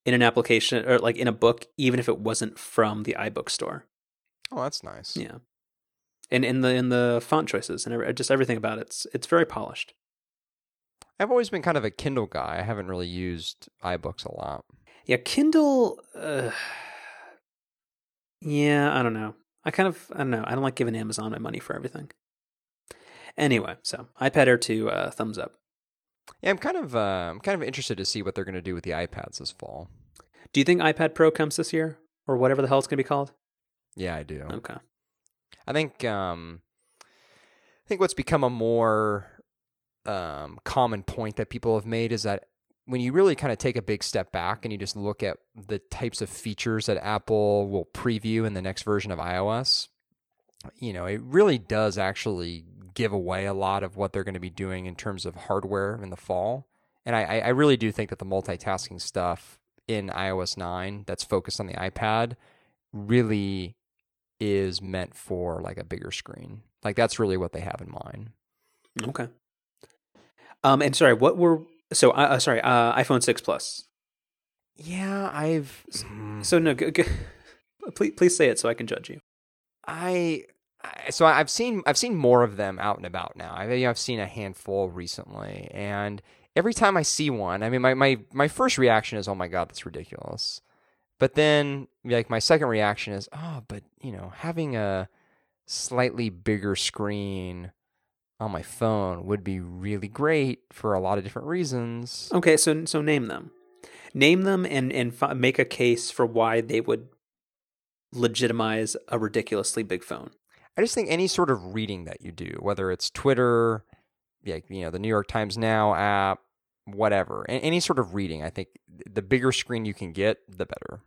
in an application or like in a book, even if it wasn't from the iBook store. oh, that's nice. Yeah, and in the in the font choices and every, just everything about it, it's it's very polished. I've always been kind of a Kindle guy. I haven't really used iBooks a lot. Yeah, Kindle. Uh, yeah, I don't know. I kind of I don't know. I don't like giving Amazon my money for everything. Anyway, so iPad Air two, uh, thumbs up. Yeah, I'm kind of uh, I'm kind of interested to see what they're going to do with the iPads this fall. Do you think iPad Pro comes this year or whatever the hell it's going to be called? Yeah, I do. Okay. I think um, I think what's become a more um, common point that people have made is that when you really kind of take a big step back and you just look at the types of features that Apple will preview in the next version of iOS, you know, it really does actually give away a lot of what they're going to be doing in terms of hardware in the fall. And I, I really do think that the multitasking stuff in iOS 9 that's focused on the iPad really is meant for like a bigger screen. Like that's really what they have in mind. Okay. Um, and sorry, what were so? Uh, uh, sorry, uh, iPhone six plus. Yeah, I've So no, please please say it so I can judge you. I I- so I've seen I've seen more of them out and about now. I you know, I've seen a handful recently, and every time I see one, I mean, my my my first reaction is, "Oh my god, that's ridiculous," but then like my second reaction is, "Oh, but you know, having a slightly bigger screen on my phone would be really great for a lot of different reasons." Okay, so so name them, name them, and and fi- make a case for why they would legitimize a ridiculously big phone. I just think any sort of reading that you do, whether it's Twitter, like, you know, the New York Times Now app, whatever, any sort of reading, I think the bigger screen you can get, the better.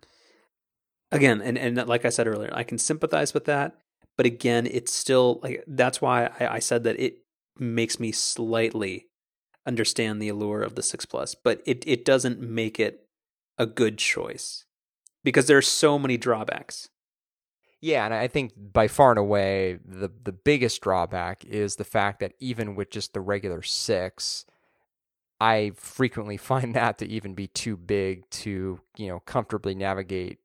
Again, and and like I said earlier, I can sympathize with that, but again, it's still like that's why I, I said that it makes me slightly understand the allure of the six plus, but it it doesn't make it a good choice because there are so many drawbacks. Yeah, and I think by far and away the the biggest drawback is the fact that even with just the regular six, I frequently find that to even be too big to you know comfortably navigate,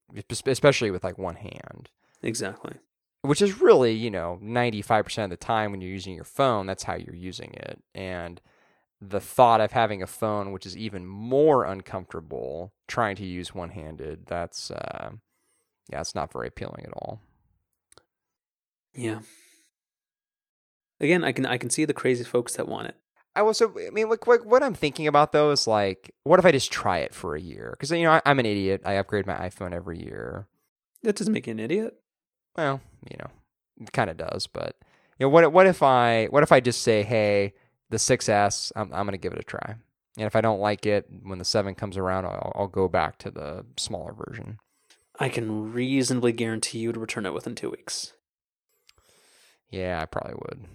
especially with like one hand. Exactly. Which is really you know ninety five percent of the time when you're using your phone, that's how you're using it, and the thought of having a phone which is even more uncomfortable trying to use one handed, that's uh, yeah, it's not very appealing at all. Yeah. Again, I can I can see the crazy folks that want it. I also, I mean, like, what, what I'm thinking about though is like, what if I just try it for a year? Because you know, I, am an idiot. I upgrade my iPhone every year. That doesn't make you an idiot. Well, you know, it kind of does. But you know, what what if I what if I just say, hey, the 6S, I'm I'm gonna give it a try. And if I don't like it when the seven comes around, I'll, I'll go back to the smaller version. I can reasonably guarantee you to return it within two weeks. Yeah, I probably would.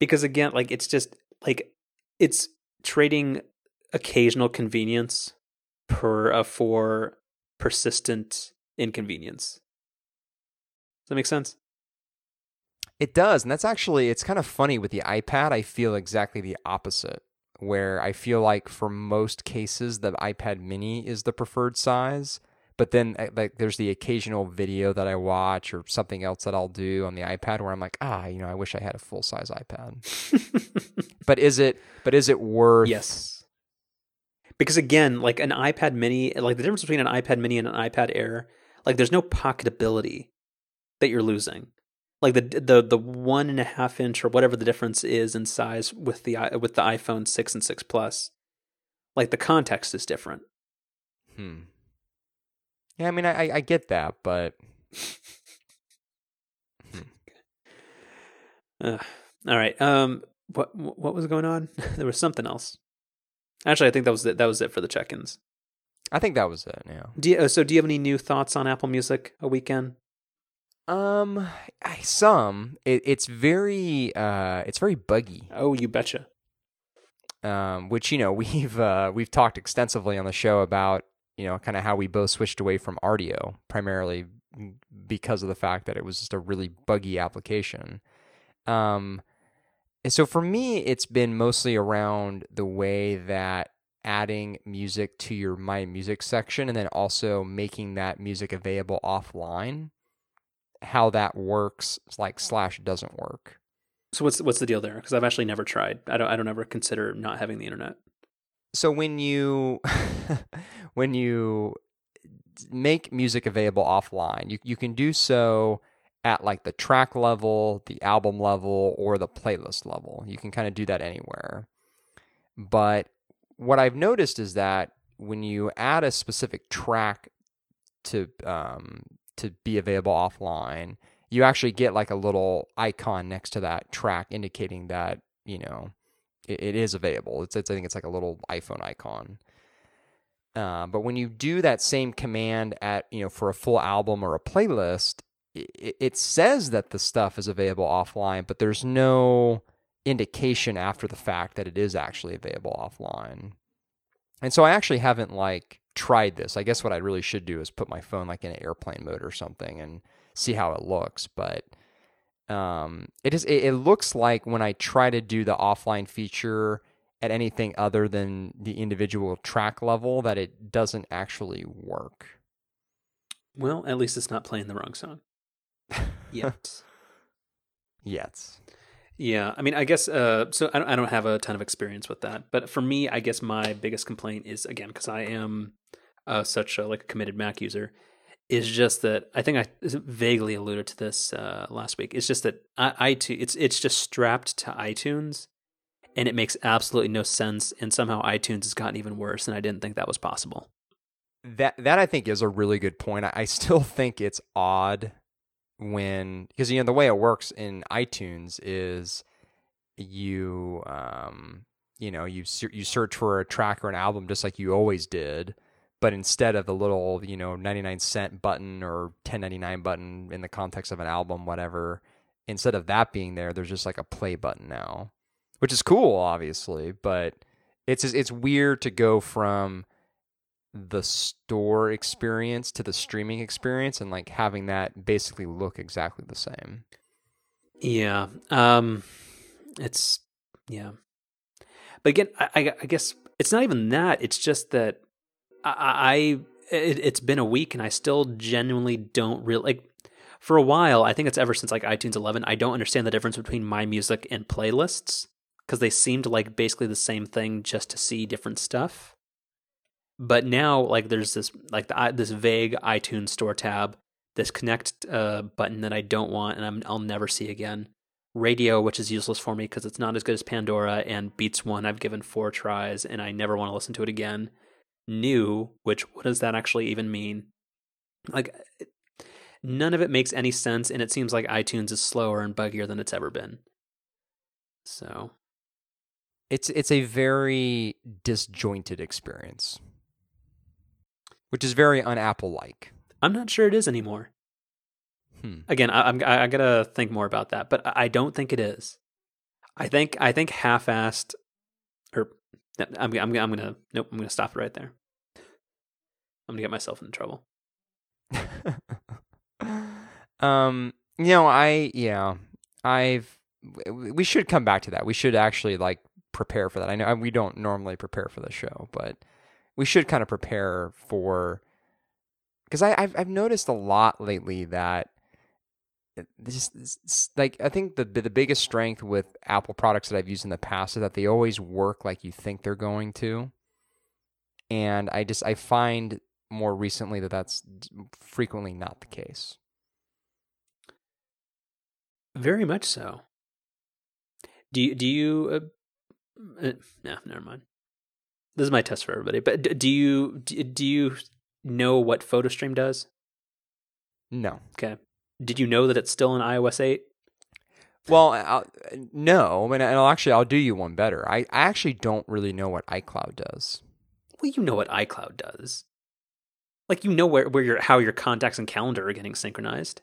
Because again, like it's just like it's trading occasional convenience per uh, for persistent inconvenience. Does that make sense? It does, and that's actually it's kind of funny with the iPad. I feel exactly the opposite, where I feel like for most cases the iPad Mini is the preferred size, but then uh, like there's the occasional video that I watch or something else that I'll do on the iPad where I'm like, ah, you know, I wish I had a full size iPad. but is it but is it worth Yes. Because again, like an iPad mini, like the difference between an iPad mini and an iPad Air, like there's no pocketability that you're losing. Like the the the one and a half inch or whatever the difference is in size with the with the iPhone six and six plus, like the context is different. Hmm. Yeah, I mean, I I get that, but. uh, all right. Um. What what was going on? there was something else. Actually, I think that was it. That was it for the check-ins. I think that was it. Yeah. Do you, uh, so? Do you have any new thoughts on Apple Music a weekend? Um, I, some. It, it's very uh, it's very buggy. Oh, you betcha. Um, which you know we've uh, we've talked extensively on the show about you know, kind of how we both switched away from Rdio primarily because of the fact that it was just a really buggy application. Um, and so for me, it's been mostly around the way that adding music to your My Music section and then also making that music available offline, how that works, like slash doesn't work. So what's what's the deal there? Because I've actually never tried. I don't I don't ever consider not having the internet so when you when you make music available offline, you you can do so at like the track level, the album level, or the playlist level. You can kind of do that anywhere. But what I've noticed is that when you add a specific track to um, to be available offline, you actually get like a little icon next to that track indicating that you know it, it is available. It's, it's I think it's like a little iPhone icon. Uh, but when you do that same command at you know for a full album or a playlist, it, it says that the stuff is available offline, but there's no indication after the fact that it is actually available offline. And so I actually haven't like tried this. I guess what I really should do is put my phone like in airplane mode or something and see how it looks. But um, it is. It, it looks like when I try to do the offline feature at anything other than the individual track level, that it doesn't actually work. Well, at least it's not playing the wrong song yet. Yet. Yeah, I mean, I guess uh, so. I don't, I don't have a ton of experience with that, but for me, I guess my biggest complaint is again because I am uh, such a like a committed Mac user is just that I think I vaguely alluded to this uh, last week. It's just that I, iTunes it's it's just strapped to iTunes, and it makes absolutely no sense. And somehow iTunes has gotten even worse, and I didn't think that was possible. That that I think is a really good point. I, I still think it's odd when because you know the way it works in iTunes is you um you know you you search for a track or an album just like you always did but instead of the little you know 99 cent button or 1099 button in the context of an album whatever instead of that being there there's just like a play button now which is cool obviously but it's it's weird to go from the store experience to the streaming experience and like having that basically look exactly the same. Yeah um it's yeah. But again i, I guess it's not even that it's just that i, I it, it's been a week and i still genuinely don't really like for a while i think it's ever since like itunes 11 i don't understand the difference between my music and playlists because they seemed like basically the same thing just to see different stuff but now like there's this like the, this vague iTunes store tab, this connect uh, button that I don't want and I'm, I'll never see again. Radio, which is useless for me because it's not as good as Pandora, and Beats One I've given four tries and I never want to listen to it again. New, which what does that actually even mean? Like none of it makes any sense, and it seems like iTunes is slower and buggier than it's ever been. So it's it's a very disjointed experience which is very un-Apple like. I'm not sure it is anymore. Hmm. Again, I, I'm I gotta think more about that, but I don't think it is. I think I think half-assed, I'm I'm I'm gonna nope I'm gonna stop it right there. I'm gonna get myself into trouble. um, you know, I yeah, I've we should come back to that. We should actually like prepare for that. I know we don't normally prepare for the show, but we should kind of prepare for because I've I've noticed a lot lately that just like I think the the biggest strength with Apple products that I've used in the past is that they always work like you think they're going to, and I just I find more recently that that's frequently not the case. Very much so. Do you do you? Uh, uh, no, never mind this is my test for everybody. But do you do you know what PhotoStream does? No. Okay. Did you know that it's still in iOS eight? Well, I'll, no. I mean, and I'll actually I'll do you one better. I, I actually don't really know what iCloud does. Well, you know what iCloud does. Like you know where where your how your contacts and calendar are getting synchronized.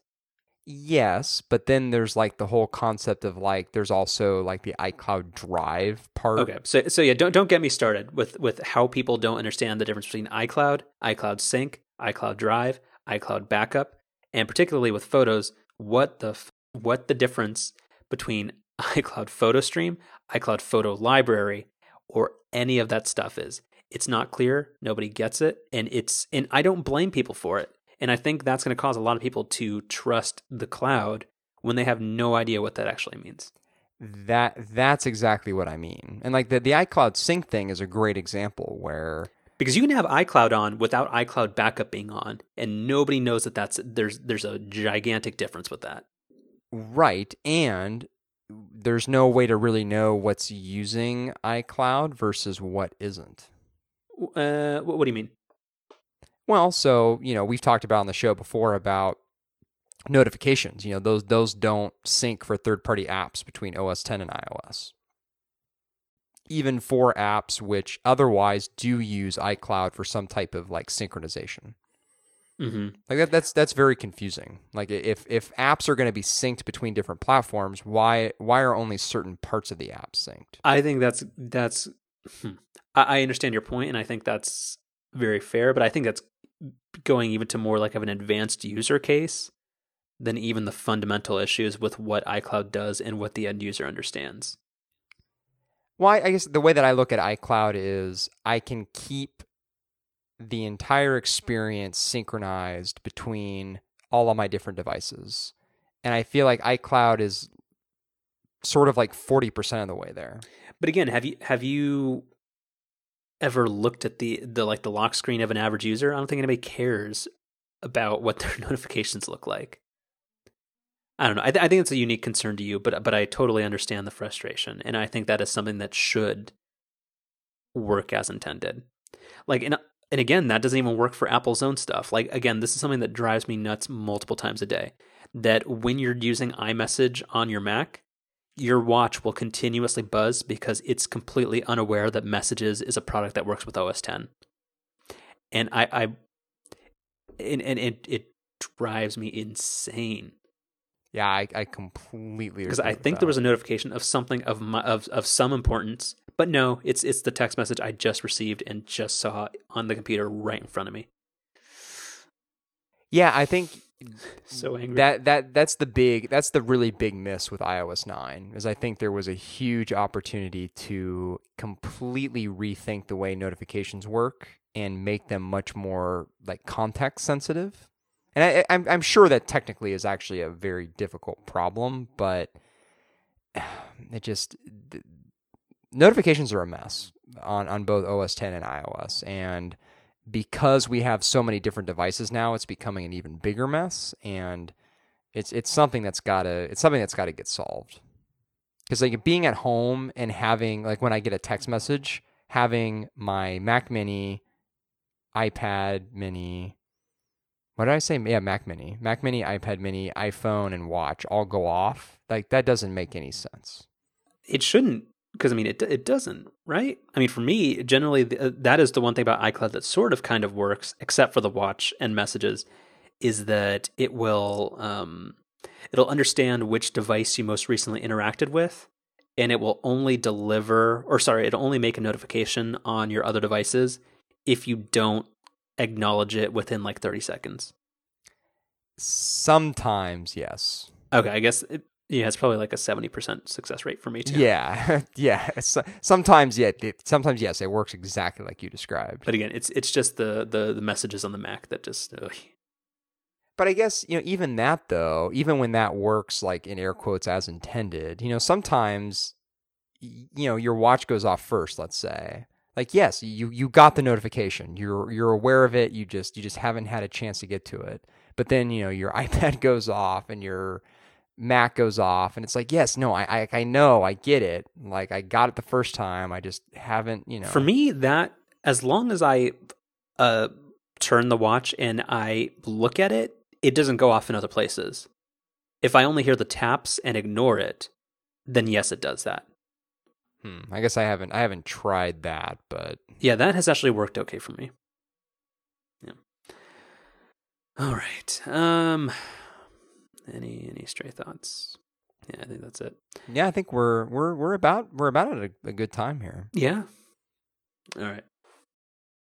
Yes, but then there's like the whole concept of like there's also like the iCloud Drive part. Okay, so so yeah, don't don't get me started with with how people don't understand the difference between iCloud, iCloud Sync, iCloud Drive, iCloud Backup, and particularly with photos, what the what the difference between iCloud Photo Stream, iCloud Photo Library, or any of that stuff is. It's not clear. Nobody gets it, and it's and I don't blame people for it and I think that's going to cause a lot of people to trust the cloud when they have no idea what that actually means. That that's exactly what I mean. And like the the iCloud sync thing is a great example where because you can have iCloud on without iCloud backup being on and nobody knows that that's there's there's a gigantic difference with that. Right. And there's no way to really know what's using iCloud versus what isn't. Uh, what do you mean? Well, so, you know, we've talked about on the show before about notifications. You know, those those don't sync for third-party apps between OS 10 and iOS. Even for apps which otherwise do use iCloud for some type of like synchronization. Mm-hmm. Like that, that's that's very confusing. Like if if apps are going to be synced between different platforms, why why are only certain parts of the app synced? I think that's that's. Hmm. I, I understand your point, and I think that's very fair. But I think that's going even to more like of an advanced user case than even the fundamental issues with what iCloud does and what the end user understands. Well, I guess the way that I look at iCloud is I can keep the entire experience synchronized between all of my different devices. And I feel like iCloud is sort of like 40% of the way there. But again, have you have you ever looked at the the like the lock screen of an average user, I don't think anybody cares about what their notifications look like. I don't know. I, th- I think it's a unique concern to you, but but I totally understand the frustration, and I think that is something that should work as intended. Like, and and again, that doesn't even work for Apple's own stuff. Like, again, this is something that drives me nuts multiple times a day. that when you're using iMessage on your Mac, your watch will continuously buzz because it's completely unaware that Messages is a product that works with OS 10. And I, I and, and it, it drives me insane Yeah, I, I completely because I think there was a notification of something of my, of of some importance, but no, it's it's the text message I just received and just saw on the computer right in front of me. Yeah, I think So angry. that that that's the big that's the really big miss with iOS 9 is I think there was a huge opportunity to completely rethink the way notifications work and make them much more like context sensitive. And I, I'm I'm sure that technically is actually a very difficult problem, but it just notifications are a mess on on both OS 10 and iOS and because we have so many different devices now, it's becoming an even bigger mess, and it's it's something that's gotta it's something that's got to get solved. Because like being at home and having like when I get a text message, having my Mac Mini, iPad Mini, what did I say? Yeah, Mac Mini, Mac Mini, iPad Mini, iPhone, and Watch all go off. Like that doesn't make any sense. it shouldn't because I mean it it doesn't right. I mean for me generally uh, that is the one thing about iCloud that sort of kind of works, except for the watch and messages, is that it will um, it'll understand which device you most recently interacted with, and it will only deliver or sorry, it'll only make a notification on your other devices if you don't acknowledge it within like thirty seconds. Sometimes, yes. Okay, I guess it, yeah, it's probably like a seventy percent success rate for me too. Yeah, yeah. Sometimes, yeah. It, sometimes, yes. It works exactly like you described. But again, it's it's just the the, the messages on the Mac that just ugh. But I guess you know, even that though, even when that works, like in air quotes as intended, you know, sometimes, you know, your watch goes off first. Let's say, like, yes, you you got the notification, you're you're aware of it. You just you just haven't had a chance to get to it. But then you know your iPad goes off and your Mac goes off, and it's like, yes, no, I I, I know, I get it. Like I got it the first time, I just haven't, you know. For me, that as long as I uh turn the watch and I look at it, it doesn't go off in other places. If I only hear the taps and ignore it, then yes, it does that. Hmm, I guess I haven't I haven't tried that, but Yeah, that has actually worked okay for me. Yeah. All right. Um any any stray thoughts? Yeah, I think that's it. yeah, I think we're we're we're about we're about at a, a good time here. Yeah. All right.